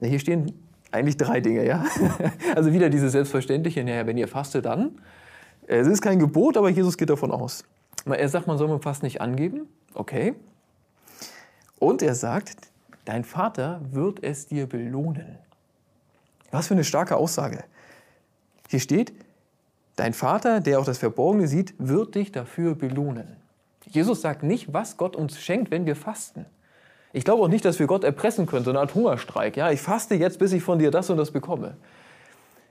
Hier stehen eigentlich drei Dinge, ja. Also wieder dieses Selbstverständliche, naja, wenn ihr fastet, dann. Es ist kein Gebot, aber Jesus geht davon aus. Er sagt, man soll mit Fasten nicht angeben. Okay. Und er sagt, dein Vater wird es dir belohnen. Was für eine starke Aussage. Hier steht, dein Vater, der auch das Verborgene sieht, wird dich dafür belohnen. Jesus sagt nicht, was Gott uns schenkt, wenn wir fasten. Ich glaube auch nicht, dass wir Gott erpressen können, so eine Art Hungerstreik. Ja, ich faste jetzt, bis ich von dir das und das bekomme.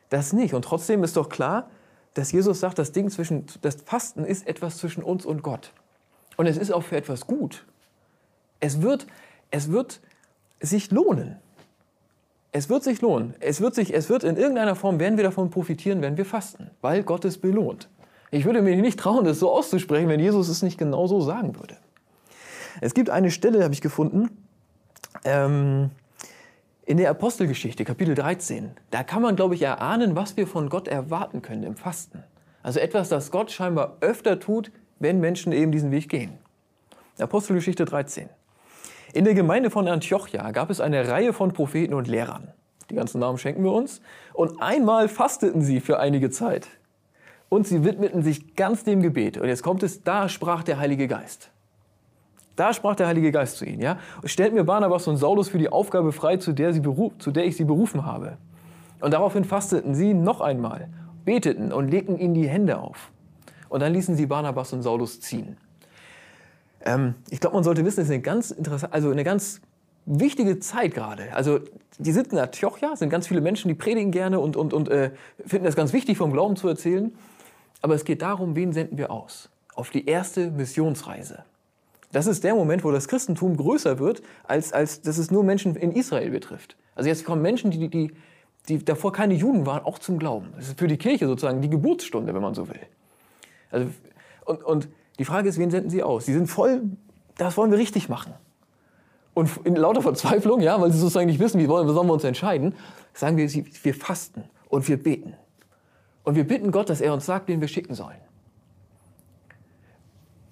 Das nicht. Und trotzdem ist doch klar, dass Jesus sagt, das Ding zwischen, das Fasten ist etwas zwischen uns und Gott. Und es ist auch für etwas gut. Es wird, es wird sich lohnen. Es wird sich lohnen. Es wird, sich, es wird in irgendeiner Form, werden wir davon profitieren, wenn wir fasten, weil Gott es belohnt. Ich würde mir nicht trauen, das so auszusprechen, wenn Jesus es nicht genau so sagen würde. Es gibt eine Stelle, habe ich gefunden, ähm, in der Apostelgeschichte, Kapitel 13. Da kann man, glaube ich, erahnen, was wir von Gott erwarten können im Fasten. Also etwas, das Gott scheinbar öfter tut, wenn Menschen eben diesen Weg gehen. Apostelgeschichte 13. In der Gemeinde von Antiochia gab es eine Reihe von Propheten und Lehrern. Die ganzen Namen schenken wir uns. Und einmal fasteten sie für einige Zeit. Und sie widmeten sich ganz dem Gebet. Und jetzt kommt es, da sprach der Heilige Geist. Da sprach der Heilige Geist zu ihnen. Ja? Stellt mir Barnabas und Saulus für die Aufgabe frei, zu der, sie zu der ich sie berufen habe. Und daraufhin fasteten sie noch einmal, beteten und legten ihnen die Hände auf. Und dann ließen sie Barnabas und Saulus ziehen. Ähm, ich glaube, man sollte wissen, es ist eine ganz interessante, also eine ganz wichtige Zeit gerade. Also die sind in Antiochia, sind ganz viele Menschen, die predigen gerne und, und, und äh, finden es ganz wichtig, vom Glauben zu erzählen. Aber es geht darum, wen senden wir aus? Auf die erste Missionsreise. Das ist der Moment, wo das Christentum größer wird, als, als dass es nur Menschen in Israel betrifft. Also jetzt kommen Menschen, die, die, die davor keine Juden waren, auch zum Glauben. Das ist für die Kirche sozusagen die Geburtsstunde, wenn man so will. Also, und, und die Frage ist, wen senden sie aus? Sie sind voll, das wollen wir richtig machen. Und in lauter Verzweiflung, ja, weil sie sozusagen nicht wissen, wie sollen wir uns entscheiden, sagen wir, wir fasten und wir beten. Und wir bitten Gott, dass er uns sagt, wen wir schicken sollen.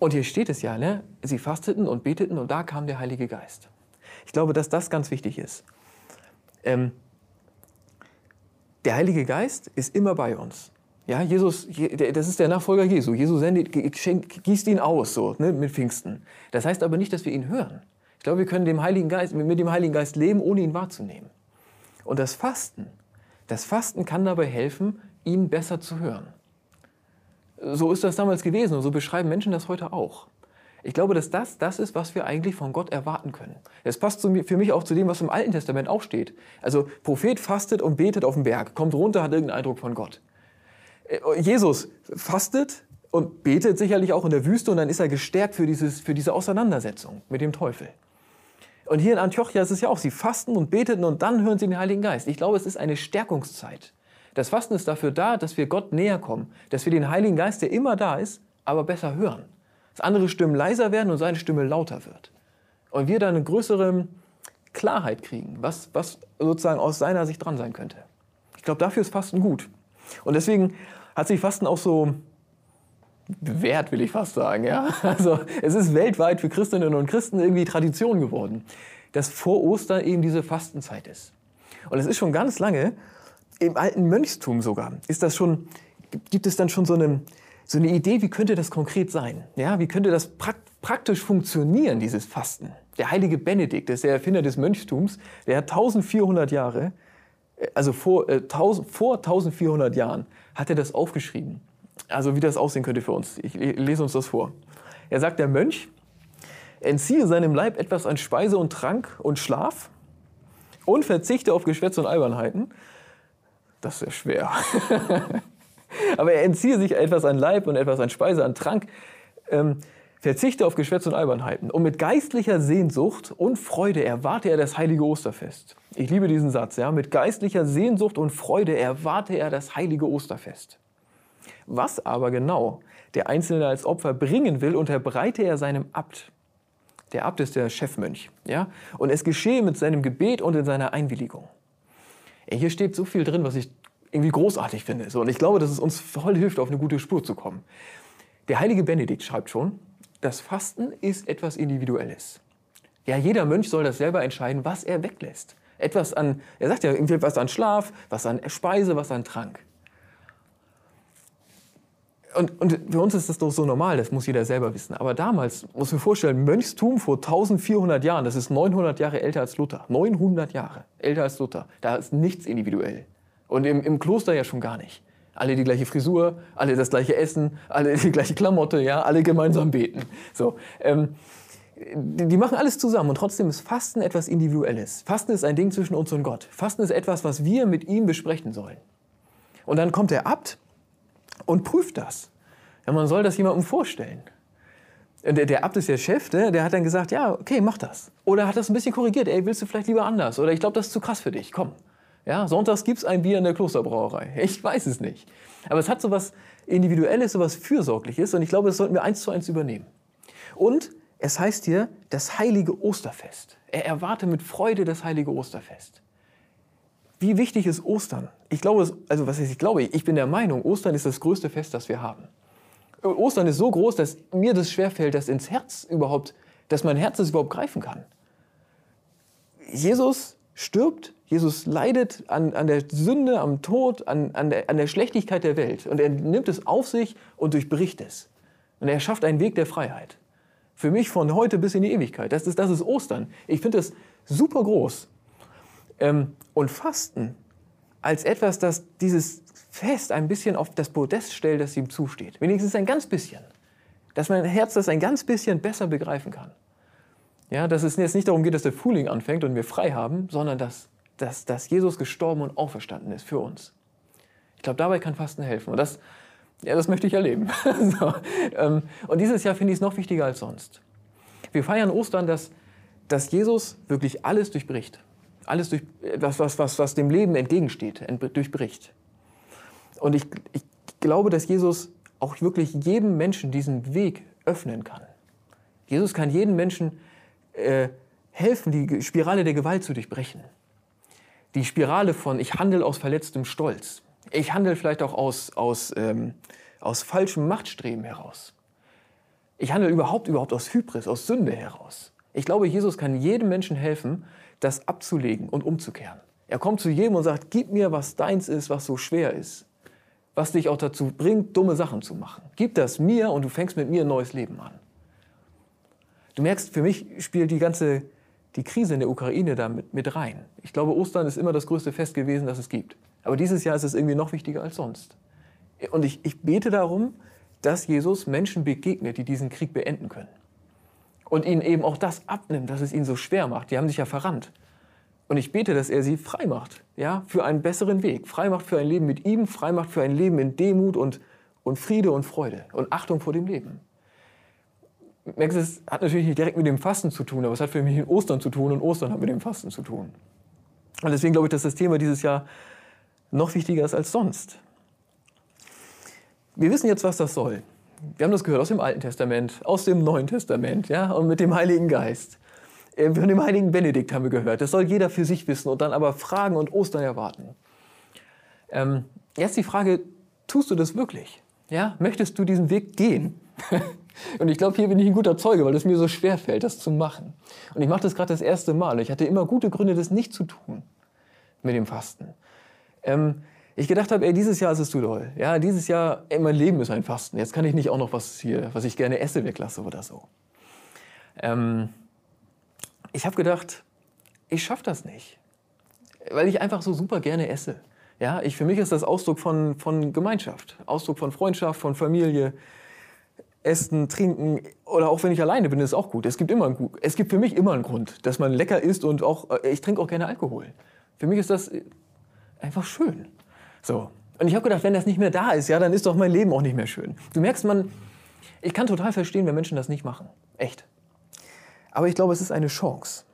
Und hier steht es ja, ne? sie fasteten und beteten und da kam der Heilige Geist. Ich glaube, dass das ganz wichtig ist. Ähm, der Heilige Geist ist immer bei uns. Ja, Jesus, das ist der Nachfolger Jesu. Jesus sendet, gießt ihn aus so, ne, mit Pfingsten. Das heißt aber nicht, dass wir ihn hören. Ich glaube, wir können dem Heiligen Geist, mit dem Heiligen Geist leben, ohne ihn wahrzunehmen. Und das Fasten, das Fasten kann dabei helfen, ihn besser zu hören. So ist das damals gewesen und so beschreiben Menschen das heute auch. Ich glaube, dass das das ist, was wir eigentlich von Gott erwarten können. Das passt für mich auch zu dem, was im Alten Testament auch steht. Also Prophet fastet und betet auf dem Berg, kommt runter, hat irgendeinen Eindruck von Gott. Äh, Jesus fastet und betet sicherlich auch in der Wüste und dann ist er gestärkt für, dieses, für diese Auseinandersetzung mit dem Teufel. Und hier in Antiochia ist es ja auch, sie fasten und beteten und dann hören sie den Heiligen Geist. Ich glaube, es ist eine Stärkungszeit. Das Fasten ist dafür da, dass wir Gott näher kommen, dass wir den Heiligen Geist, der immer da ist, aber besser hören. Dass andere Stimmen leiser werden und seine Stimme lauter wird. Und wir dann eine größere Klarheit kriegen, was, was sozusagen aus seiner Sicht dran sein könnte. Ich glaube, dafür ist Fasten gut. Und deswegen hat sich Fasten auch so bewährt, will ich fast sagen. Ja? Also es ist weltweit für Christinnen und Christen irgendwie Tradition geworden, dass vor Ostern eben diese Fastenzeit ist. Und es ist schon ganz lange, im alten Mönchstum sogar, ist das schon, gibt es dann schon so eine, so eine Idee, wie könnte das konkret sein? Ja, wie könnte das praktisch funktionieren, dieses Fasten? Der heilige Benedikt, der Erfinder des Mönchtums, der hat 1400 Jahre also vor, äh, 1000, vor 1400 Jahren hat er das aufgeschrieben. Also wie das aussehen könnte für uns. Ich lese uns das vor. Er sagt, der Mönch entziehe seinem Leib etwas an Speise und Trank und Schlaf und verzichte auf Geschwätz und Albernheiten. Das ist sehr schwer. Aber er entziehe sich etwas an Leib und etwas an Speise, an Trank. Ähm, Verzichte auf Geschwätz und Albernheiten und mit geistlicher Sehnsucht und Freude erwarte er das heilige Osterfest. Ich liebe diesen Satz, ja. Mit geistlicher Sehnsucht und Freude erwarte er das heilige Osterfest. Was aber genau der Einzelne als Opfer bringen will, unterbreite er seinem Abt. Der Abt ist der Chefmönch, ja. Und es geschehe mit seinem Gebet und in seiner Einwilligung. Hier steht so viel drin, was ich irgendwie großartig finde. So, und ich glaube, dass es uns voll hilft, auf eine gute Spur zu kommen. Der heilige Benedikt schreibt schon, das Fasten ist etwas Individuelles. Ja, jeder Mönch soll das selber entscheiden, was er weglässt. Etwas an, er sagt ja irgendwie was an Schlaf, was an Speise, was an Trank. Und, und für uns ist das doch so normal, das muss jeder selber wissen. Aber damals, muss man vorstellen, Mönchstum vor 1400 Jahren, das ist 900 Jahre älter als Luther. 900 Jahre älter als Luther. Da ist nichts individuell. Und im, im Kloster ja schon gar nicht. Alle die gleiche Frisur, alle das gleiche Essen, alle die gleiche Klamotte, ja, alle gemeinsam beten. So, ähm, die, die machen alles zusammen und trotzdem ist Fasten etwas Individuelles. Fasten ist ein Ding zwischen uns und Gott. Fasten ist etwas, was wir mit ihm besprechen sollen. Und dann kommt der Abt und prüft das. Ja, man soll das jemandem vorstellen. Der, der Abt ist der Chef, ne? der hat dann gesagt, ja, okay, mach das. Oder hat das ein bisschen korrigiert, ey, willst du vielleicht lieber anders? Oder ich glaube, das ist zu krass für dich, komm. Ja, sonntags gibt es ein Bier in der Klosterbrauerei. Ich weiß es nicht. Aber es hat so was Individuelles, so was Fürsorgliches und ich glaube, das sollten wir eins zu eins übernehmen. Und es heißt hier das heilige Osterfest. Er erwarte mit Freude das heilige Osterfest. Wie wichtig ist Ostern? Ich glaube, also was heißt ich glaube, ich bin der Meinung, Ostern ist das größte Fest, das wir haben. Ostern ist so groß, dass mir das schwerfällt, dass ins Herz überhaupt, dass mein Herz es überhaupt greifen kann. Jesus stirbt, Jesus leidet an, an der Sünde, am Tod, an, an, der, an der Schlechtigkeit der Welt. Und er nimmt es auf sich und durchbricht es. Und er schafft einen Weg der Freiheit. Für mich von heute bis in die Ewigkeit. Das ist, das ist Ostern. Ich finde das super groß. Ähm, und Fasten als etwas, das dieses Fest ein bisschen auf das Podest stellt, das ihm zusteht. Wenigstens ein ganz bisschen. Dass mein Herz das ein ganz bisschen besser begreifen kann. Ja, dass es jetzt nicht darum geht, dass der Frühling anfängt und wir frei haben, sondern dass, dass, dass Jesus gestorben und auferstanden ist für uns. Ich glaube, dabei kann Fasten helfen. Und das, ja, das möchte ich erleben. so, ähm, und dieses Jahr finde ich es noch wichtiger als sonst. Wir feiern Ostern, dass, dass Jesus wirklich alles durchbricht. Alles durch, was, was, was, was dem Leben entgegensteht, durchbricht. Und ich, ich glaube, dass Jesus auch wirklich jedem Menschen diesen Weg öffnen kann. Jesus kann jedem Menschen äh, helfen, die Spirale der Gewalt zu durchbrechen. Die Spirale von ich handle aus verletztem Stolz. Ich handle vielleicht auch aus, aus, ähm, aus falschem Machtstreben heraus. Ich handle überhaupt, überhaupt aus Hybris, aus Sünde heraus. Ich glaube, Jesus kann jedem Menschen helfen, das abzulegen und umzukehren. Er kommt zu jedem und sagt, gib mir, was deins ist, was so schwer ist, was dich auch dazu bringt, dumme Sachen zu machen. Gib das mir und du fängst mit mir ein neues Leben an. Du merkst, für mich spielt die ganze die Krise in der Ukraine da mit, mit rein. Ich glaube, Ostern ist immer das größte Fest gewesen, das es gibt. Aber dieses Jahr ist es irgendwie noch wichtiger als sonst. Und ich, ich bete darum, dass Jesus Menschen begegnet, die diesen Krieg beenden können und ihnen eben auch das abnimmt, dass es ihnen so schwer macht. Die haben sich ja verrannt. Und ich bete, dass er sie frei macht, ja, für einen besseren Weg. Frei macht für ein Leben mit ihm, frei macht für ein Leben in Demut und, und Friede und Freude und Achtung vor dem Leben. Merkst es hat natürlich nicht direkt mit dem Fasten zu tun, aber es hat für mich mit Ostern zu tun und Ostern hat mit dem Fasten zu tun. Und deswegen glaube ich, dass das Thema dieses Jahr noch wichtiger ist als sonst. Wir wissen jetzt, was das soll wir haben das gehört aus dem Alten Testament, aus dem Neuen Testament, ja, und mit dem Heiligen Geist. Äh, von dem heiligen Benedikt haben wir gehört. Das soll jeder für sich wissen und dann aber Fragen und Ostern erwarten. Ähm, jetzt die Frage, tust du das wirklich? Ja, möchtest du diesen Weg gehen? und ich glaube, hier bin ich ein guter Zeuge, weil es mir so schwer fällt, das zu machen. Und ich mache das gerade das erste Mal. Ich hatte immer gute Gründe, das nicht zu tun mit dem Fasten. Ähm, ich gedacht habe, ey, dieses Jahr ist es zu doll. Ja, dieses Jahr, ey, mein Leben ist ein Fasten. Jetzt kann ich nicht auch noch was hier, was ich gerne esse, weglasse oder so. Ähm, ich habe gedacht, ich schaffe das nicht, weil ich einfach so super gerne esse. Ja, ich, für mich ist das Ausdruck von, von Gemeinschaft, Ausdruck von Freundschaft, von Familie. Essen, trinken oder auch wenn ich alleine bin, ist auch gut. Es gibt immer einen, es gibt für mich immer einen Grund, dass man lecker isst und auch äh, ich trinke auch gerne Alkohol. Für mich ist das einfach schön. So. Und ich habe gedacht, wenn das nicht mehr da ist, ja, dann ist doch mein Leben auch nicht mehr schön. Du merkst, man, ich kann total verstehen, wenn Menschen das nicht machen. Echt. Aber ich glaube, es ist eine Chance.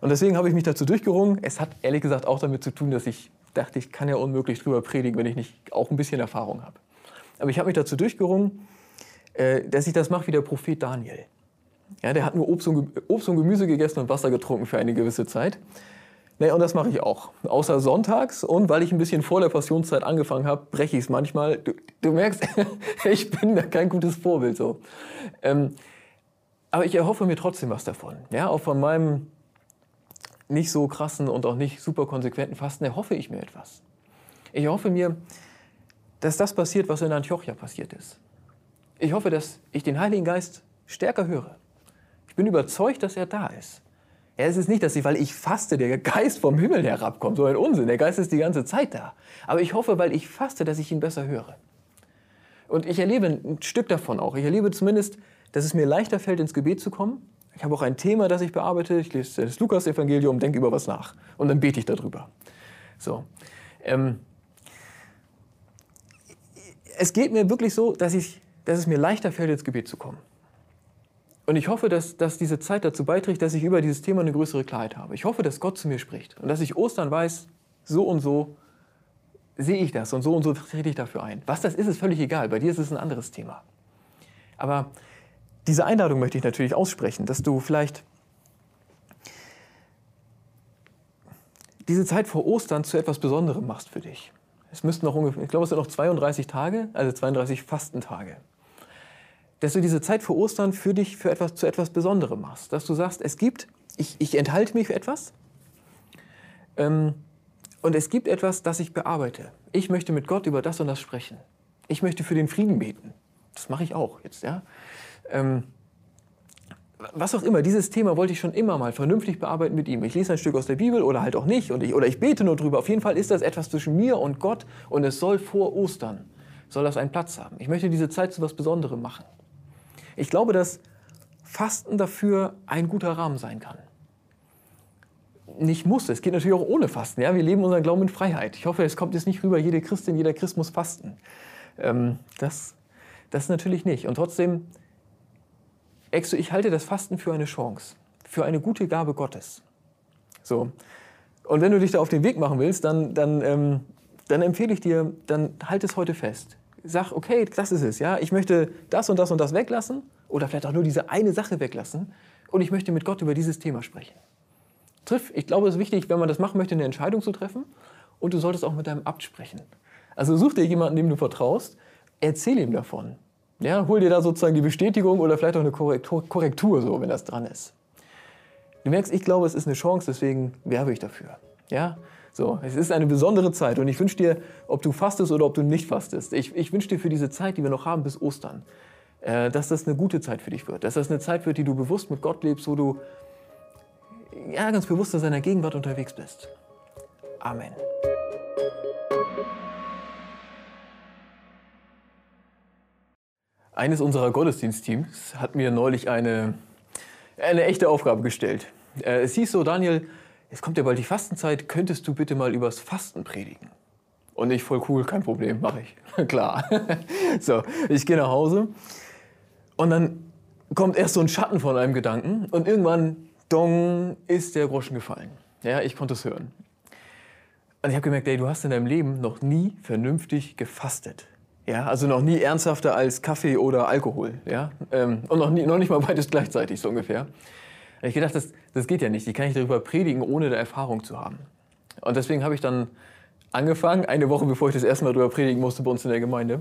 Und deswegen habe ich mich dazu durchgerungen. Es hat ehrlich gesagt auch damit zu tun, dass ich dachte, ich kann ja unmöglich drüber predigen, wenn ich nicht auch ein bisschen Erfahrung habe. Aber ich habe mich dazu durchgerungen, äh, dass ich das mache wie der Prophet Daniel. Ja, der hat nur Obst und, Obst und Gemüse gegessen und Wasser getrunken für eine gewisse Zeit. Nee, und das mache ich auch. Außer sonntags und weil ich ein bisschen vor der Passionszeit angefangen habe, breche ich es manchmal. Du, du merkst, ich bin da kein gutes Vorbild so. Ähm, aber ich erhoffe mir trotzdem was davon. Ja, auch von meinem nicht so krassen und auch nicht super konsequenten Fasten erhoffe ich mir etwas. Ich hoffe mir, dass das passiert, was in Antiochia passiert ist. Ich hoffe, dass ich den Heiligen Geist stärker höre. Ich bin überzeugt, dass er da ist. Ja, es ist nicht, dass ich, weil ich faste, der Geist vom Himmel herabkommt. So ein Unsinn. Der Geist ist die ganze Zeit da. Aber ich hoffe, weil ich faste, dass ich ihn besser höre. Und ich erlebe ein Stück davon auch. Ich erlebe zumindest, dass es mir leichter fällt, ins Gebet zu kommen. Ich habe auch ein Thema, das ich bearbeite. Ich lese das Lukas-Evangelium, denke über was nach. Und dann bete ich darüber. So. Ähm, es geht mir wirklich so, dass, ich, dass es mir leichter fällt, ins Gebet zu kommen. Und ich hoffe, dass, dass diese Zeit dazu beiträgt, dass ich über dieses Thema eine größere Klarheit habe. Ich hoffe, dass Gott zu mir spricht und dass ich Ostern weiß, so und so sehe ich das und so und so trete ich dafür ein. Was das ist, ist völlig egal. Bei dir ist es ein anderes Thema. Aber diese Einladung möchte ich natürlich aussprechen, dass du vielleicht diese Zeit vor Ostern zu etwas Besonderem machst für dich. Es müssten noch ungefähr, ich glaube, es sind noch 32 Tage, also 32 Fastentage. Dass du diese Zeit vor Ostern für dich für etwas, zu etwas Besonderem machst. Dass du sagst, es gibt, ich, ich enthalte mich für etwas ähm, und es gibt etwas, das ich bearbeite. Ich möchte mit Gott über das und das sprechen. Ich möchte für den Frieden beten. Das mache ich auch jetzt, ja. Ähm, was auch immer, dieses Thema wollte ich schon immer mal vernünftig bearbeiten mit ihm. Ich lese ein Stück aus der Bibel oder halt auch nicht und ich, oder ich bete nur drüber. Auf jeden Fall ist das etwas zwischen mir und Gott und es soll vor Ostern, soll das einen Platz haben. Ich möchte diese Zeit zu etwas Besonderem machen. Ich glaube, dass Fasten dafür ein guter Rahmen sein kann. Nicht muss, es geht natürlich auch ohne Fasten. Ja? Wir leben unseren Glauben in Freiheit. Ich hoffe, es kommt jetzt nicht rüber, jede Christin, jeder Christ muss fasten. Ähm, das, das natürlich nicht. Und trotzdem ich halte das Fasten für eine Chance, für eine gute Gabe Gottes. So. Und wenn du dich da auf den Weg machen willst, dann, dann, ähm, dann empfehle ich dir, dann halt es heute fest. Sag, okay, das ist es, ja. Ich möchte das und das und das weglassen oder vielleicht auch nur diese eine Sache weglassen und ich möchte mit Gott über dieses Thema sprechen. Triff, ich glaube, es ist wichtig, wenn man das machen möchte, eine Entscheidung zu treffen und du solltest auch mit deinem Abt sprechen. Also such dir jemanden, dem du vertraust, erzähl ihm davon. Ja, hol dir da sozusagen die Bestätigung oder vielleicht auch eine Korrektur, Korrektur, so, wenn das dran ist. Du merkst, ich glaube, es ist eine Chance, deswegen werbe ich dafür. Ja? So, es ist eine besondere Zeit und ich wünsche dir, ob du fastest oder ob du nicht fastest, ich, ich wünsche dir für diese Zeit, die wir noch haben bis Ostern, äh, dass das eine gute Zeit für dich wird. Dass das eine Zeit wird, die du bewusst mit Gott lebst, wo du ja, ganz bewusst in seiner Gegenwart unterwegs bist. Amen. Eines unserer Gottesdienstteams hat mir neulich eine, eine echte Aufgabe gestellt. Äh, es hieß so, Daniel, es kommt ja bald die Fastenzeit, könntest du bitte mal übers Fasten predigen? Und ich voll cool, kein Problem, mache ich. Klar. so, ich gehe nach Hause und dann kommt erst so ein Schatten von einem Gedanken und irgendwann, dong, ist der Groschen gefallen. Ja, ich konnte es hören. Und ich habe gemerkt, ey, du hast in deinem Leben noch nie vernünftig gefastet. Ja, also noch nie ernsthafter als Kaffee oder Alkohol. Ja? Ähm, und noch, nie, noch nicht mal beides gleichzeitig, so ungefähr. Habe ich gedacht, das, das geht ja nicht. Ich kann nicht darüber predigen, ohne da Erfahrung zu haben. Und deswegen habe ich dann angefangen, eine Woche bevor ich das erste Mal darüber predigen musste bei uns in der Gemeinde,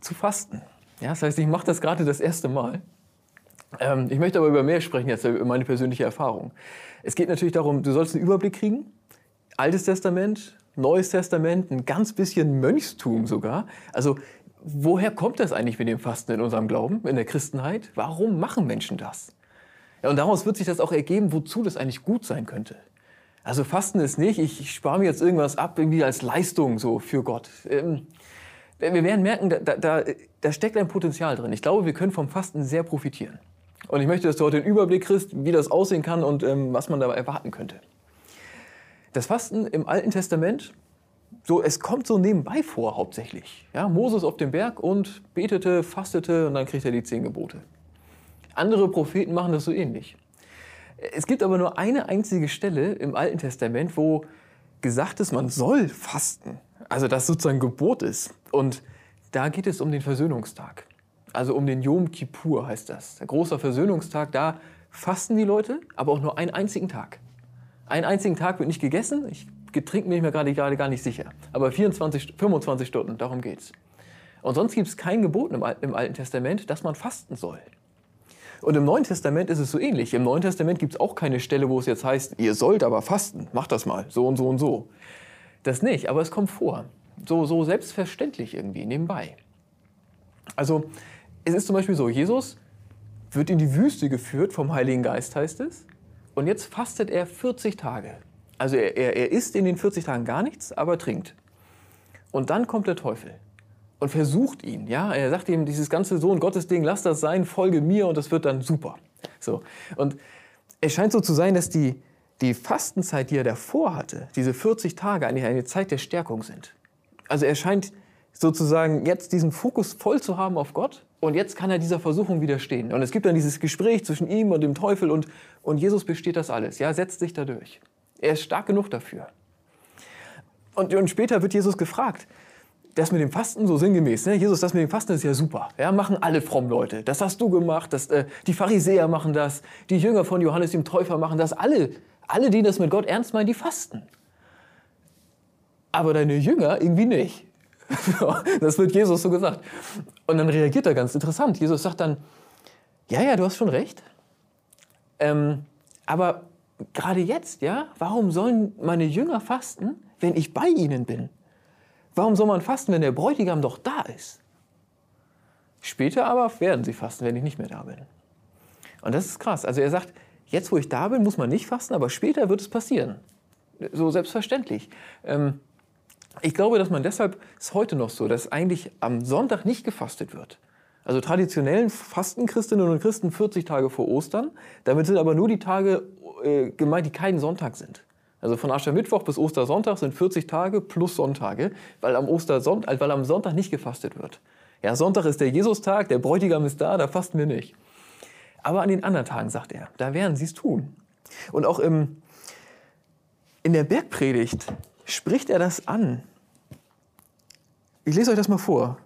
zu fasten. Ja, das heißt, ich mache das gerade das erste Mal. Ähm, ich möchte aber über mehr sprechen jetzt, über meine persönliche Erfahrung. Es geht natürlich darum, du sollst einen Überblick kriegen. Altes Testament, Neues Testament, ein ganz bisschen Mönchstum sogar. Also woher kommt das eigentlich mit dem Fasten in unserem Glauben, in der Christenheit? Warum machen Menschen das? Ja, und daraus wird sich das auch ergeben, wozu das eigentlich gut sein könnte. Also Fasten ist nicht, ich, ich spare mir jetzt irgendwas ab, irgendwie als Leistung so für Gott. Ähm, wir werden merken, da, da, da steckt ein Potenzial drin. Ich glaube, wir können vom Fasten sehr profitieren. Und ich möchte, dass du heute den Überblick kriegst, wie das aussehen kann und ähm, was man dabei erwarten könnte. Das Fasten im Alten Testament so, es kommt so nebenbei vor hauptsächlich. Ja, Moses auf dem Berg und betete, fastete und dann kriegt er die zehn Gebote. Andere Propheten machen das so ähnlich. Es gibt aber nur eine einzige Stelle im Alten Testament, wo gesagt ist, man soll fasten. Also das sozusagen Gebot ist. Und da geht es um den Versöhnungstag. Also um den Yom Kippur heißt das. Der große Versöhnungstag, da fasten die Leute, aber auch nur einen einzigen Tag. Einen einzigen Tag wird nicht gegessen. Ich Getränk bin ich mir gerade, gerade gar nicht sicher. Aber 24, 25 Stunden, darum geht's. Und sonst gibt es kein Gebot im, im Alten Testament, dass man fasten soll. Und im Neuen Testament ist es so ähnlich. Im Neuen Testament gibt es auch keine Stelle, wo es jetzt heißt, ihr sollt aber fasten, macht das mal, so und so und so. Das nicht, aber es kommt vor. So, so selbstverständlich irgendwie, nebenbei. Also, es ist zum Beispiel so, Jesus wird in die Wüste geführt vom Heiligen Geist, heißt es. Und jetzt fastet er 40 Tage. Also er, er, er isst in den 40 Tagen gar nichts, aber trinkt. Und dann kommt der Teufel und versucht ihn. Ja, er sagt ihm dieses ganze Sohn Gottes Ding, lass das sein, folge mir und das wird dann super. So und es scheint so zu sein, dass die die Fastenzeit, die er davor hatte, diese 40 Tage, eigentlich eine Zeit der Stärkung sind. Also er scheint sozusagen jetzt diesen Fokus voll zu haben auf Gott und jetzt kann er dieser Versuchung widerstehen. Und es gibt dann dieses Gespräch zwischen ihm und dem Teufel und, und Jesus besteht das alles. Ja, setzt sich dadurch. Er ist stark genug dafür. Und, und später wird Jesus gefragt, das mit dem Fasten so sinngemäß, ne? Jesus, das mit dem Fasten ist ja super. Ja, machen alle fromm Leute. Das hast du gemacht, das, äh, die Pharisäer machen das, die Jünger von Johannes dem Täufer machen das. Alle, alle, die das mit Gott ernst meinen, die fasten. Aber deine Jünger irgendwie nicht. das wird Jesus so gesagt. Und dann reagiert er ganz interessant. Jesus sagt dann, ja, ja, du hast schon recht. Ähm, aber gerade jetzt, ja, warum sollen meine Jünger fasten, wenn ich bei ihnen bin? Warum soll man fasten, wenn der Bräutigam doch da ist? Später aber werden sie fasten, wenn ich nicht mehr da bin. Und das ist krass. Also er sagt, jetzt wo ich da bin, muss man nicht fasten, aber später wird es passieren. So selbstverständlich. Ähm, ich glaube, dass man deshalb ist heute noch so, dass eigentlich am Sonntag nicht gefastet wird. Also traditionell fasten Christinnen und Christen 40 Tage vor Ostern. Damit sind aber nur die Tage äh, gemeint, die keinen Sonntag sind. Also von Aschermittwoch bis Ostersonntag sind 40 Tage plus Sonntage, weil am, Ostersonntag, äh, weil am Sonntag nicht gefastet wird. Ja, Sonntag ist der Jesustag, der Bräutigam ist da, da fasten wir nicht. Aber an den anderen Tagen, sagt er, da werden sie es tun. Und auch im, in der Bergpredigt spricht er das an. Ich lese euch das mal vor.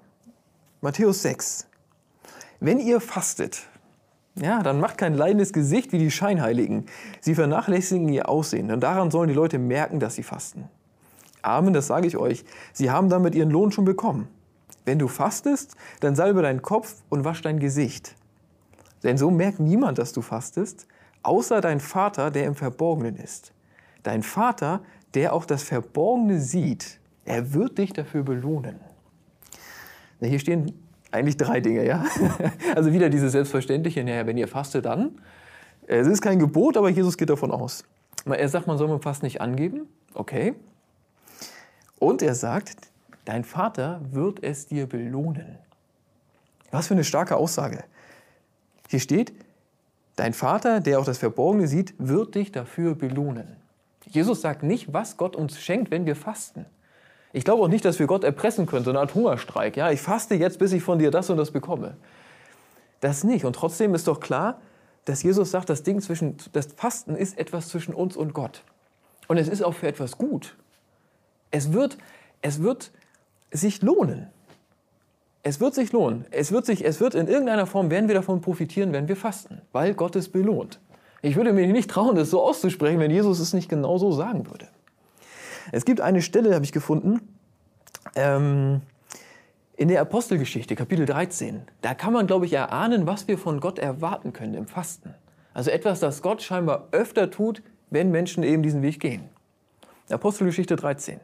Matthäus 6. Wenn ihr fastet, ja, dann macht kein leidendes Gesicht wie die Scheinheiligen. Sie vernachlässigen ihr Aussehen. Und daran sollen die Leute merken, dass sie fasten. Amen, das sage ich euch. Sie haben damit ihren Lohn schon bekommen. Wenn du fastest, dann salbe deinen Kopf und wasch dein Gesicht. Denn so merkt niemand, dass du fastest, außer dein Vater, der im Verborgenen ist. Dein Vater, der auch das Verborgene sieht, er wird dich dafür belohnen. Hier stehen eigentlich drei Dinge, ja. Also wieder dieses Selbstverständliche, naja, wenn ihr fastet, dann. Es ist kein Gebot, aber Jesus geht davon aus. Er sagt, man soll man fast nicht angeben. Okay. Und er sagt, dein Vater wird es dir belohnen. Was für eine starke Aussage. Hier steht, dein Vater, der auch das Verborgene sieht, wird dich dafür belohnen. Jesus sagt nicht, was Gott uns schenkt, wenn wir fasten. Ich glaube auch nicht, dass wir Gott erpressen können, so eine Art Hungerstreik. Ja, ich faste jetzt, bis ich von dir das und das bekomme. Das nicht. Und trotzdem ist doch klar, dass Jesus sagt, das Ding zwischen, das Fasten ist etwas zwischen uns und Gott. Und es ist auch für etwas gut. Es wird, es wird sich lohnen. Es wird sich lohnen. Es wird, sich, es wird in irgendeiner Form, werden wir davon profitieren, wenn wir fasten, weil Gott es belohnt. Ich würde mir nicht trauen, das so auszusprechen, wenn Jesus es nicht genau so sagen würde. Es gibt eine Stelle, habe ich gefunden, ähm, in der Apostelgeschichte, Kapitel 13. Da kann man, glaube ich, erahnen, was wir von Gott erwarten können im Fasten. Also etwas, das Gott scheinbar öfter tut, wenn Menschen eben diesen Weg gehen. Apostelgeschichte 13.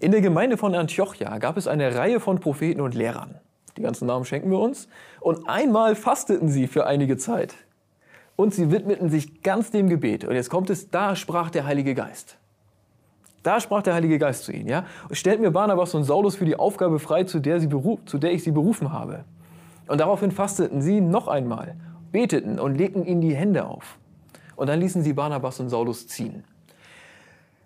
In der Gemeinde von Antiochia gab es eine Reihe von Propheten und Lehrern. Die ganzen Namen schenken wir uns. Und einmal fasteten sie für einige Zeit. Und sie widmeten sich ganz dem Gebet. Und jetzt kommt es, da sprach der Heilige Geist. Da sprach der Heilige Geist zu ihnen, ja, stellt mir Barnabas und Saulus für die Aufgabe frei, zu der, sie zu der ich sie berufen habe. Und daraufhin fasteten sie noch einmal, beteten und legten ihnen die Hände auf. Und dann ließen sie Barnabas und Saulus ziehen.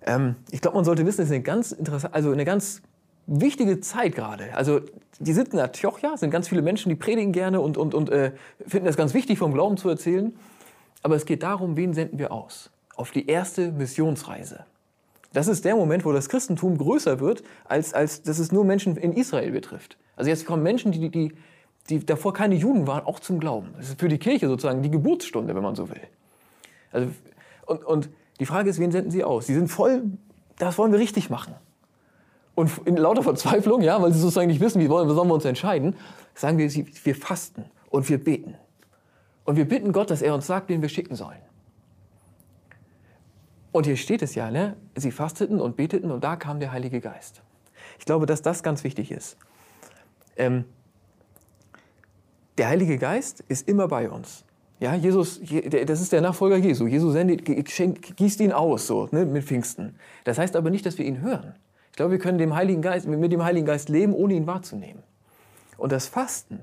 Ähm, ich glaube, man sollte wissen, es ist eine ganz interessante, also eine ganz wichtige Zeit gerade. Also die sind in Antiochia, sind ganz viele Menschen, die predigen gerne und, und, und äh, finden es ganz wichtig, vom Glauben zu erzählen. Aber es geht darum, wen senden wir aus? Auf die erste Missionsreise. Das ist der Moment, wo das Christentum größer wird, als, als dass es nur Menschen in Israel betrifft. Also jetzt kommen Menschen, die, die, die davor keine Juden waren, auch zum Glauben. Das ist für die Kirche sozusagen die Geburtsstunde, wenn man so will. Also, und, und die Frage ist, wen senden sie aus? Sie sind voll, das wollen wir richtig machen. Und in lauter Verzweiflung, ja, weil sie sozusagen nicht wissen, wie wollen, sollen wir uns entscheiden, sagen wir, wir fasten und wir beten. Und wir bitten Gott, dass er uns sagt, wen wir schicken sollen. Und hier steht es ja, ne? sie fasteten und beteten und da kam der Heilige Geist. Ich glaube, dass das ganz wichtig ist. Ähm, der Heilige Geist ist immer bei uns. Ja, Jesus, das ist der Nachfolger Jesu. Jesus sendet, gießt ihn aus, so, ne, mit Pfingsten. Das heißt aber nicht, dass wir ihn hören. Ich glaube, wir können dem Heiligen Geist, mit dem Heiligen Geist leben, ohne ihn wahrzunehmen. Und das Fasten,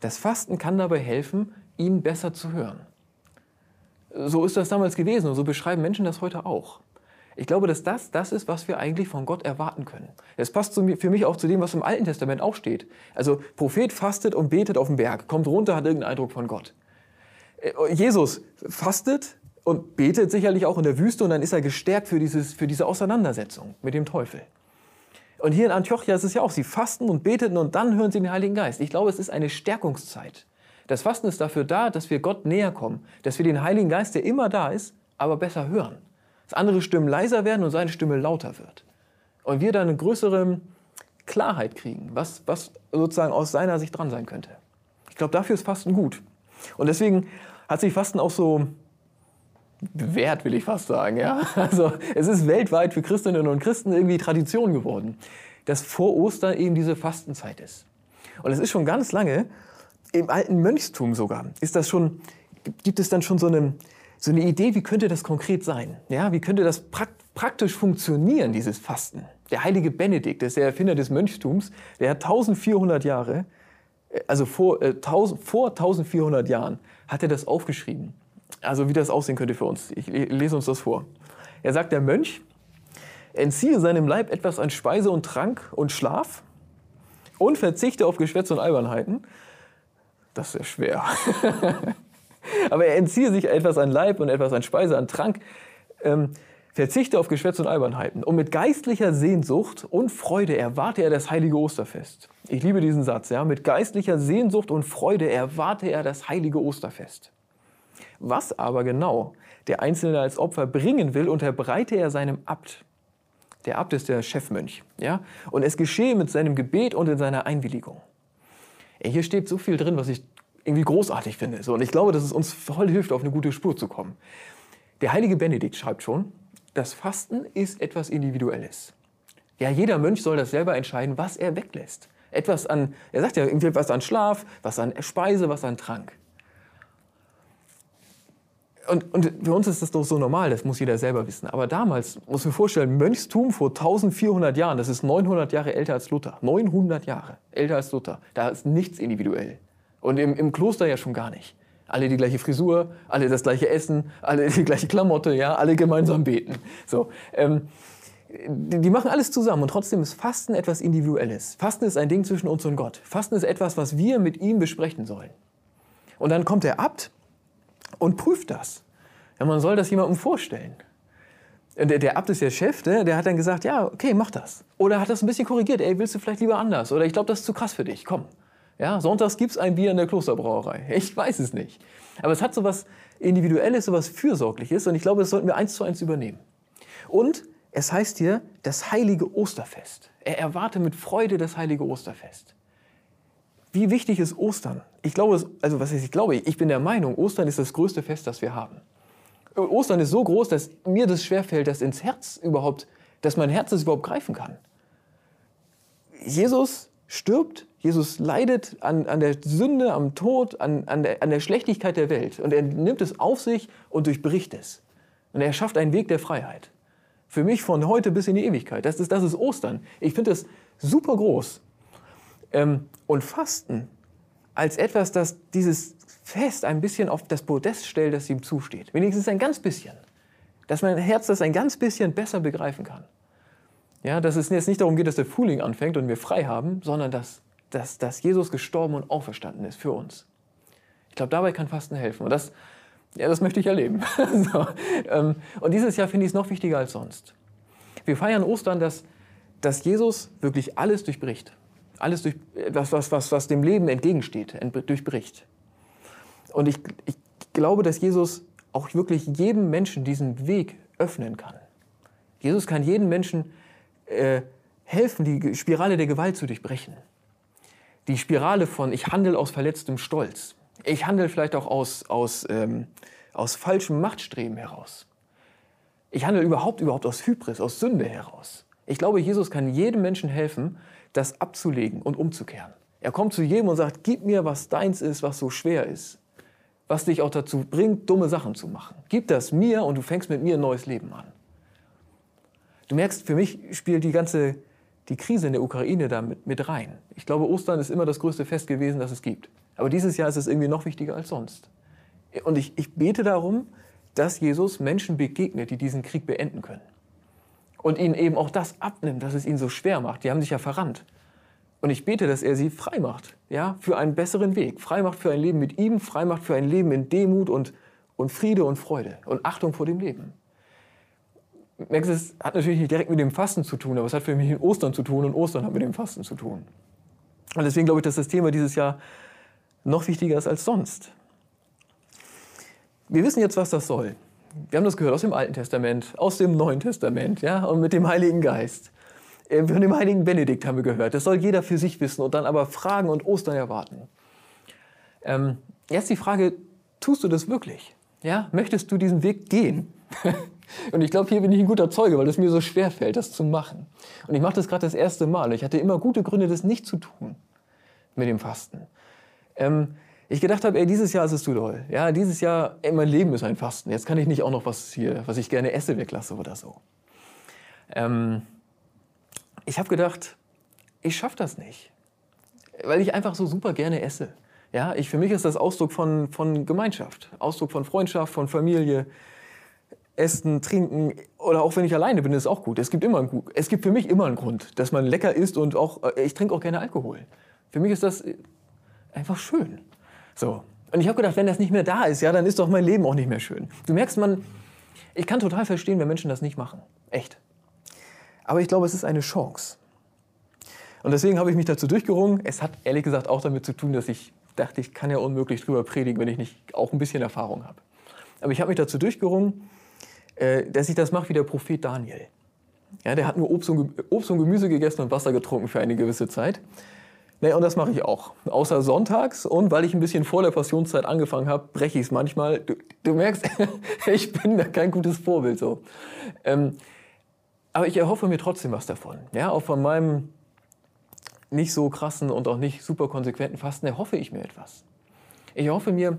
das Fasten kann dabei helfen, ihn besser zu hören. So ist das damals gewesen und so beschreiben Menschen das heute auch. Ich glaube, dass das das ist, was wir eigentlich von Gott erwarten können. Es passt für mich auch zu dem, was im Alten Testament auch steht. Also Prophet fastet und betet auf dem Berg, kommt runter, hat irgendeinen Eindruck von Gott. Äh, Jesus fastet und betet sicherlich auch in der Wüste und dann ist er gestärkt für, dieses, für diese Auseinandersetzung mit dem Teufel. Und hier in Antiochia ist es ja auch, sie fasten und beteten und dann hören sie den Heiligen Geist. Ich glaube, es ist eine Stärkungszeit. Das Fasten ist dafür da, dass wir Gott näher kommen, dass wir den Heiligen Geist, der immer da ist, aber besser hören. Dass andere Stimmen leiser werden und seine Stimme lauter wird. Und wir dann eine größere Klarheit kriegen, was, was sozusagen aus seiner Sicht dran sein könnte. Ich glaube, dafür ist Fasten gut. Und deswegen hat sich Fasten auch so bewährt, will ich fast sagen. Ja? Also es ist weltweit für Christinnen und Christen irgendwie Tradition geworden, dass vor Ostern eben diese Fastenzeit ist. Und es ist schon ganz lange, im alten Mönchstum sogar, ist das schon, gibt es dann schon so eine, so eine Idee, wie könnte das konkret sein? Ja, wie könnte das praktisch funktionieren, dieses Fasten? Der heilige Benedikt, das ist der Erfinder des Mönchtums, der hat 1400 Jahre, äh, also vor, äh, 1000, vor 1400 Jahren, hat er das aufgeschrieben. Also wie das aussehen könnte für uns. Ich lese uns das vor. Er sagt, der Mönch entziehe seinem Leib etwas an Speise und Trank und Schlaf und verzichte auf Geschwätz und Albernheiten. Das ist sehr schwer. Aber er entziehe sich etwas an Leib und etwas an Speise, an Trank, ähm, verzichte auf Geschwätz und Albernheiten. Und mit geistlicher Sehnsucht und Freude erwarte er das heilige Osterfest. Ich liebe diesen Satz, ja. Mit geistlicher Sehnsucht und Freude erwarte er das heilige Osterfest. Was aber genau der Einzelne als Opfer bringen will, unterbreite er seinem Abt. Der Abt ist der Chefmönch. Ja? Und es geschehe mit seinem Gebet und in seiner Einwilligung. Hier steht so viel drin, was ich irgendwie großartig finde. So, und ich glaube, dass es uns voll hilft, auf eine gute Spur zu kommen. Der heilige Benedikt schreibt schon, das Fasten ist etwas Individuelles. Ja, jeder Mönch soll das selber entscheiden, was er weglässt. Etwas an, er sagt ja irgendwie was an Schlaf, was an Speise, was an Trank. Und, und für uns ist das doch so normal, das muss jeder selber wissen. Aber damals, muss man vorstellen, Mönchstum vor 1400 Jahren, das ist 900 Jahre älter als Luther. 900 Jahre älter als Luther. Da ist nichts individuell. Und im, im Kloster ja schon gar nicht. Alle die gleiche Frisur, alle das gleiche Essen, alle die gleiche Klamotte, ja, alle gemeinsam beten. So, ähm, die, die machen alles zusammen und trotzdem ist Fasten etwas Individuelles. Fasten ist ein Ding zwischen uns und Gott. Fasten ist etwas, was wir mit ihm besprechen sollen. Und dann kommt der Abt und prüft das. Ja, man soll das jemandem vorstellen. Der, der Abt ist der Chef, der, ne? der hat dann gesagt, ja, okay, mach das. Oder hat das ein bisschen korrigiert, ey, willst du vielleicht lieber anders? Oder ich glaube, das ist zu krass für dich, komm. Ja, sonntags gibt es ein Bier in der Klosterbrauerei. Ich weiß es nicht. Aber es hat so was Individuelles, so was Fürsorgliches und ich glaube, das sollten wir eins zu eins übernehmen. Und es heißt hier das heilige Osterfest. Er erwarte mit Freude das heilige Osterfest. Wie wichtig ist Ostern? Ich glaube, also was heißt ich glaube, ich bin der Meinung, Ostern ist das größte Fest, das wir haben. Ostern ist so groß, dass mir das schwerfällt, das ins Herz überhaupt, dass mein Herz es überhaupt greifen kann. Jesus stirbt, Jesus leidet an, an der Sünde, am Tod, an, an, der, an der Schlechtigkeit der Welt. Und er nimmt es auf sich und durchbricht es. Und er schafft einen Weg der Freiheit. Für mich von heute bis in die Ewigkeit. Das ist, das ist Ostern. Ich finde das super groß. Ähm, und Fasten als etwas, das dieses Fest ein bisschen auf das Podest stellt, das ihm zusteht. Wenigstens ein ganz bisschen. Dass mein Herz das ein ganz bisschen besser begreifen kann. Ja, dass es jetzt nicht darum geht, dass der Frühling anfängt und wir frei haben, sondern dass, dass, dass Jesus gestorben und auferstanden ist für uns. Ich glaube, dabei kann Fasten helfen. Und das, ja, das möchte ich erleben. so, ähm, und dieses Jahr finde ich es noch wichtiger als sonst. Wir feiern Ostern, dass, dass Jesus wirklich alles durchbricht alles durch etwas, was, was, was dem Leben entgegensteht, durchbricht. Und ich, ich glaube, dass Jesus auch wirklich jedem Menschen diesen Weg öffnen kann. Jesus kann jedem Menschen äh, helfen, die Spirale der Gewalt zu durchbrechen. Die Spirale von ich handle aus verletztem Stolz. Ich handle vielleicht auch aus, aus, ähm, aus falschem Machtstreben heraus. Ich handle überhaupt, überhaupt aus Hybris, aus Sünde heraus. Ich glaube, Jesus kann jedem Menschen helfen, das abzulegen und umzukehren. Er kommt zu jedem und sagt, gib mir, was deins ist, was so schwer ist, was dich auch dazu bringt, dumme Sachen zu machen. Gib das mir und du fängst mit mir ein neues Leben an. Du merkst, für mich spielt die ganze die Krise in der Ukraine da mit, mit rein. Ich glaube, Ostern ist immer das größte Fest gewesen, das es gibt. Aber dieses Jahr ist es irgendwie noch wichtiger als sonst. Und ich, ich bete darum, dass Jesus Menschen begegnet, die diesen Krieg beenden können. Und ihnen eben auch das abnimmt, das es ihnen so schwer macht. Die haben sich ja verrannt. Und ich bete, dass er sie frei macht, ja, für einen besseren Weg. Frei macht für ein Leben mit ihm, frei macht für ein Leben in Demut und, und Friede und Freude und Achtung vor dem Leben. Merkst du, es hat natürlich nicht direkt mit dem Fasten zu tun, aber es hat für mich mit Ostern zu tun und Ostern hat mit dem Fasten zu tun. Und deswegen glaube ich, dass das Thema dieses Jahr noch wichtiger ist als sonst. Wir wissen jetzt, was das soll. Wir haben das gehört aus dem Alten Testament, aus dem Neuen Testament, ja, und mit dem Heiligen Geist. Äh, von dem heiligen Benedikt haben wir gehört. Das soll jeder für sich wissen und dann aber Fragen und Ostern erwarten. Ähm, jetzt die Frage, tust du das wirklich? Ja, möchtest du diesen Weg gehen? und ich glaube, hier bin ich ein guter Zeuge, weil es mir so schwer fällt, das zu machen. Und ich mache das gerade das erste Mal. Ich hatte immer gute Gründe, das nicht zu tun mit dem Fasten. Ähm, ich gedacht habe, ey, dieses Jahr ist es zu doll. Ja, dieses Jahr, ey, mein Leben ist ein Fasten. Jetzt kann ich nicht auch noch was hier, was ich gerne esse, weglasse oder so. Ähm, ich habe gedacht, ich schaffe das nicht, weil ich einfach so super gerne esse. Ja, ich, für mich ist das Ausdruck von, von Gemeinschaft, Ausdruck von Freundschaft, von Familie. Essen, trinken oder auch wenn ich alleine bin, ist auch gut. Es gibt immer einen, es gibt für mich immer einen Grund, dass man lecker isst und auch äh, ich trinke auch gerne Alkohol. Für mich ist das äh, einfach schön. So. Und ich habe gedacht, wenn das nicht mehr da ist, ja, dann ist doch mein Leben auch nicht mehr schön. Du merkst, man, ich kann total verstehen, wenn Menschen das nicht machen. Echt. Aber ich glaube, es ist eine Chance. Und deswegen habe ich mich dazu durchgerungen. Es hat ehrlich gesagt auch damit zu tun, dass ich dachte, ich kann ja unmöglich drüber predigen, wenn ich nicht auch ein bisschen Erfahrung habe. Aber ich habe mich dazu durchgerungen, äh, dass ich das mache wie der Prophet Daniel. Ja, der hat nur Obst und, Obst und Gemüse gegessen und Wasser getrunken für eine gewisse Zeit. Nee, und das mache ich auch. Außer sonntags und weil ich ein bisschen vor der Passionszeit angefangen habe, breche ich es manchmal. Du, du merkst, ich bin da kein gutes Vorbild so. Ähm, aber ich erhoffe mir trotzdem was davon. Ja, auch von meinem nicht so krassen und auch nicht super konsequenten Fasten erhoffe ich mir etwas. Ich hoffe mir,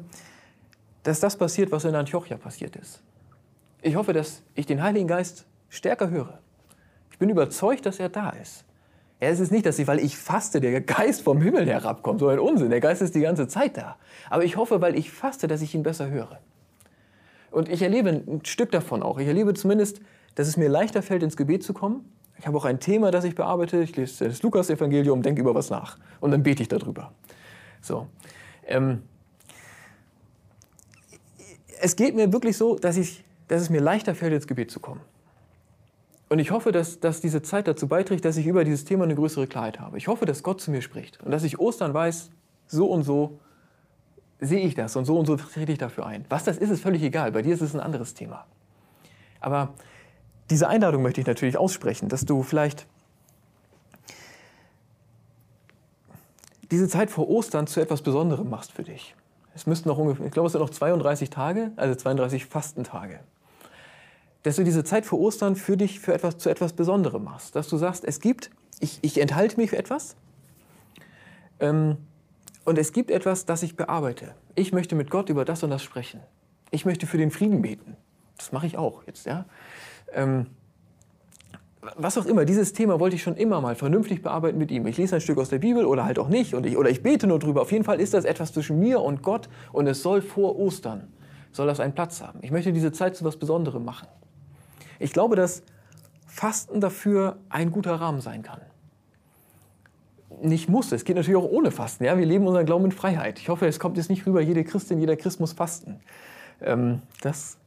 dass das passiert, was in Antiochia passiert ist. Ich hoffe, dass ich den Heiligen Geist stärker höre. Ich bin überzeugt, dass er da ist. Ja, es ist nicht, dass ich, weil ich faste, der Geist vom Himmel herabkommt. So ein Unsinn. Der Geist ist die ganze Zeit da. Aber ich hoffe, weil ich faste, dass ich ihn besser höre. Und ich erlebe ein Stück davon auch. Ich erlebe zumindest, dass es mir leichter fällt, ins Gebet zu kommen. Ich habe auch ein Thema, das ich bearbeite. Ich lese das Lukas-Evangelium, denke über was nach. Und dann bete ich darüber. So. Ähm, es geht mir wirklich so, dass, ich, dass es mir leichter fällt, ins Gebet zu kommen. Und ich hoffe, dass, dass diese Zeit dazu beiträgt, dass ich über dieses Thema eine größere Klarheit habe. Ich hoffe, dass Gott zu mir spricht und dass ich Ostern weiß, so und so sehe ich das und so und so trete ich dafür ein. Was das ist, ist völlig egal. Bei dir ist es ein anderes Thema. Aber diese Einladung möchte ich natürlich aussprechen, dass du vielleicht diese Zeit vor Ostern zu etwas Besonderem machst für dich. Es müssten noch ungefähr, ich glaube, es sind noch 32 Tage, also 32 Fastentage. Dass du diese Zeit vor Ostern für dich für etwas, zu etwas Besonderem machst. Dass du sagst, es gibt, ich, ich enthalte mich für etwas ähm, und es gibt etwas, das ich bearbeite. Ich möchte mit Gott über das und das sprechen. Ich möchte für den Frieden beten. Das mache ich auch jetzt, ja. Ähm, was auch immer, dieses Thema wollte ich schon immer mal vernünftig bearbeiten mit ihm. Ich lese ein Stück aus der Bibel oder halt auch nicht und ich, oder ich bete nur drüber. Auf jeden Fall ist das etwas zwischen mir und Gott und es soll vor Ostern, soll das einen Platz haben. Ich möchte diese Zeit zu was Besonderem machen. Ich glaube, dass Fasten dafür ein guter Rahmen sein kann. Nicht muss, es geht natürlich auch ohne Fasten. Ja? Wir leben unseren Glauben in Freiheit. Ich hoffe, es kommt jetzt nicht rüber, jede Christin, jeder Christ muss fasten. Ähm, das,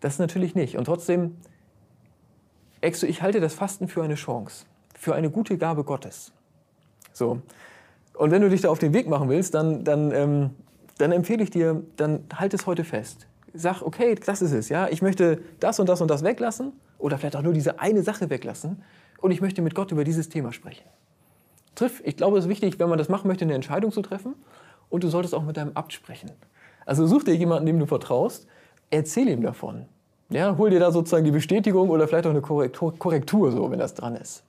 das natürlich nicht. Und trotzdem ich halte das Fasten für eine Chance, für eine gute Gabe Gottes. So. Und wenn du dich da auf den Weg machen willst, dann, dann, ähm, dann empfehle ich dir, dann halt es heute fest. Sag, okay, das ist es, ja. Ich möchte das und das und das weglassen oder vielleicht auch nur diese eine Sache weglassen und ich möchte mit Gott über dieses Thema sprechen. Triff, ich glaube, es ist wichtig, wenn man das machen möchte, eine Entscheidung zu treffen und du solltest auch mit deinem Abt sprechen. Also such dir jemanden, dem du vertraust, erzähl ihm davon. Ja, hol dir da sozusagen die Bestätigung oder vielleicht auch eine Korrektur, Korrektur, so, wenn das dran ist.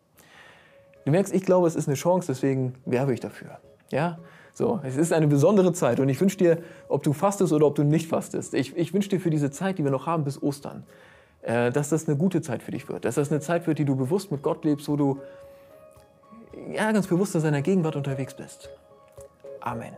Du merkst, ich glaube, es ist eine Chance, deswegen werbe ich dafür. Ja, so, es ist eine besondere Zeit und ich wünsche dir, ob du fastest oder ob du nicht fastest, ich, ich wünsche dir für diese Zeit, die wir noch haben bis Ostern, äh, dass das eine gute Zeit für dich wird, dass das eine Zeit wird, die du bewusst mit Gott lebst, wo du ja, ganz bewusst in seiner Gegenwart unterwegs bist. Amen.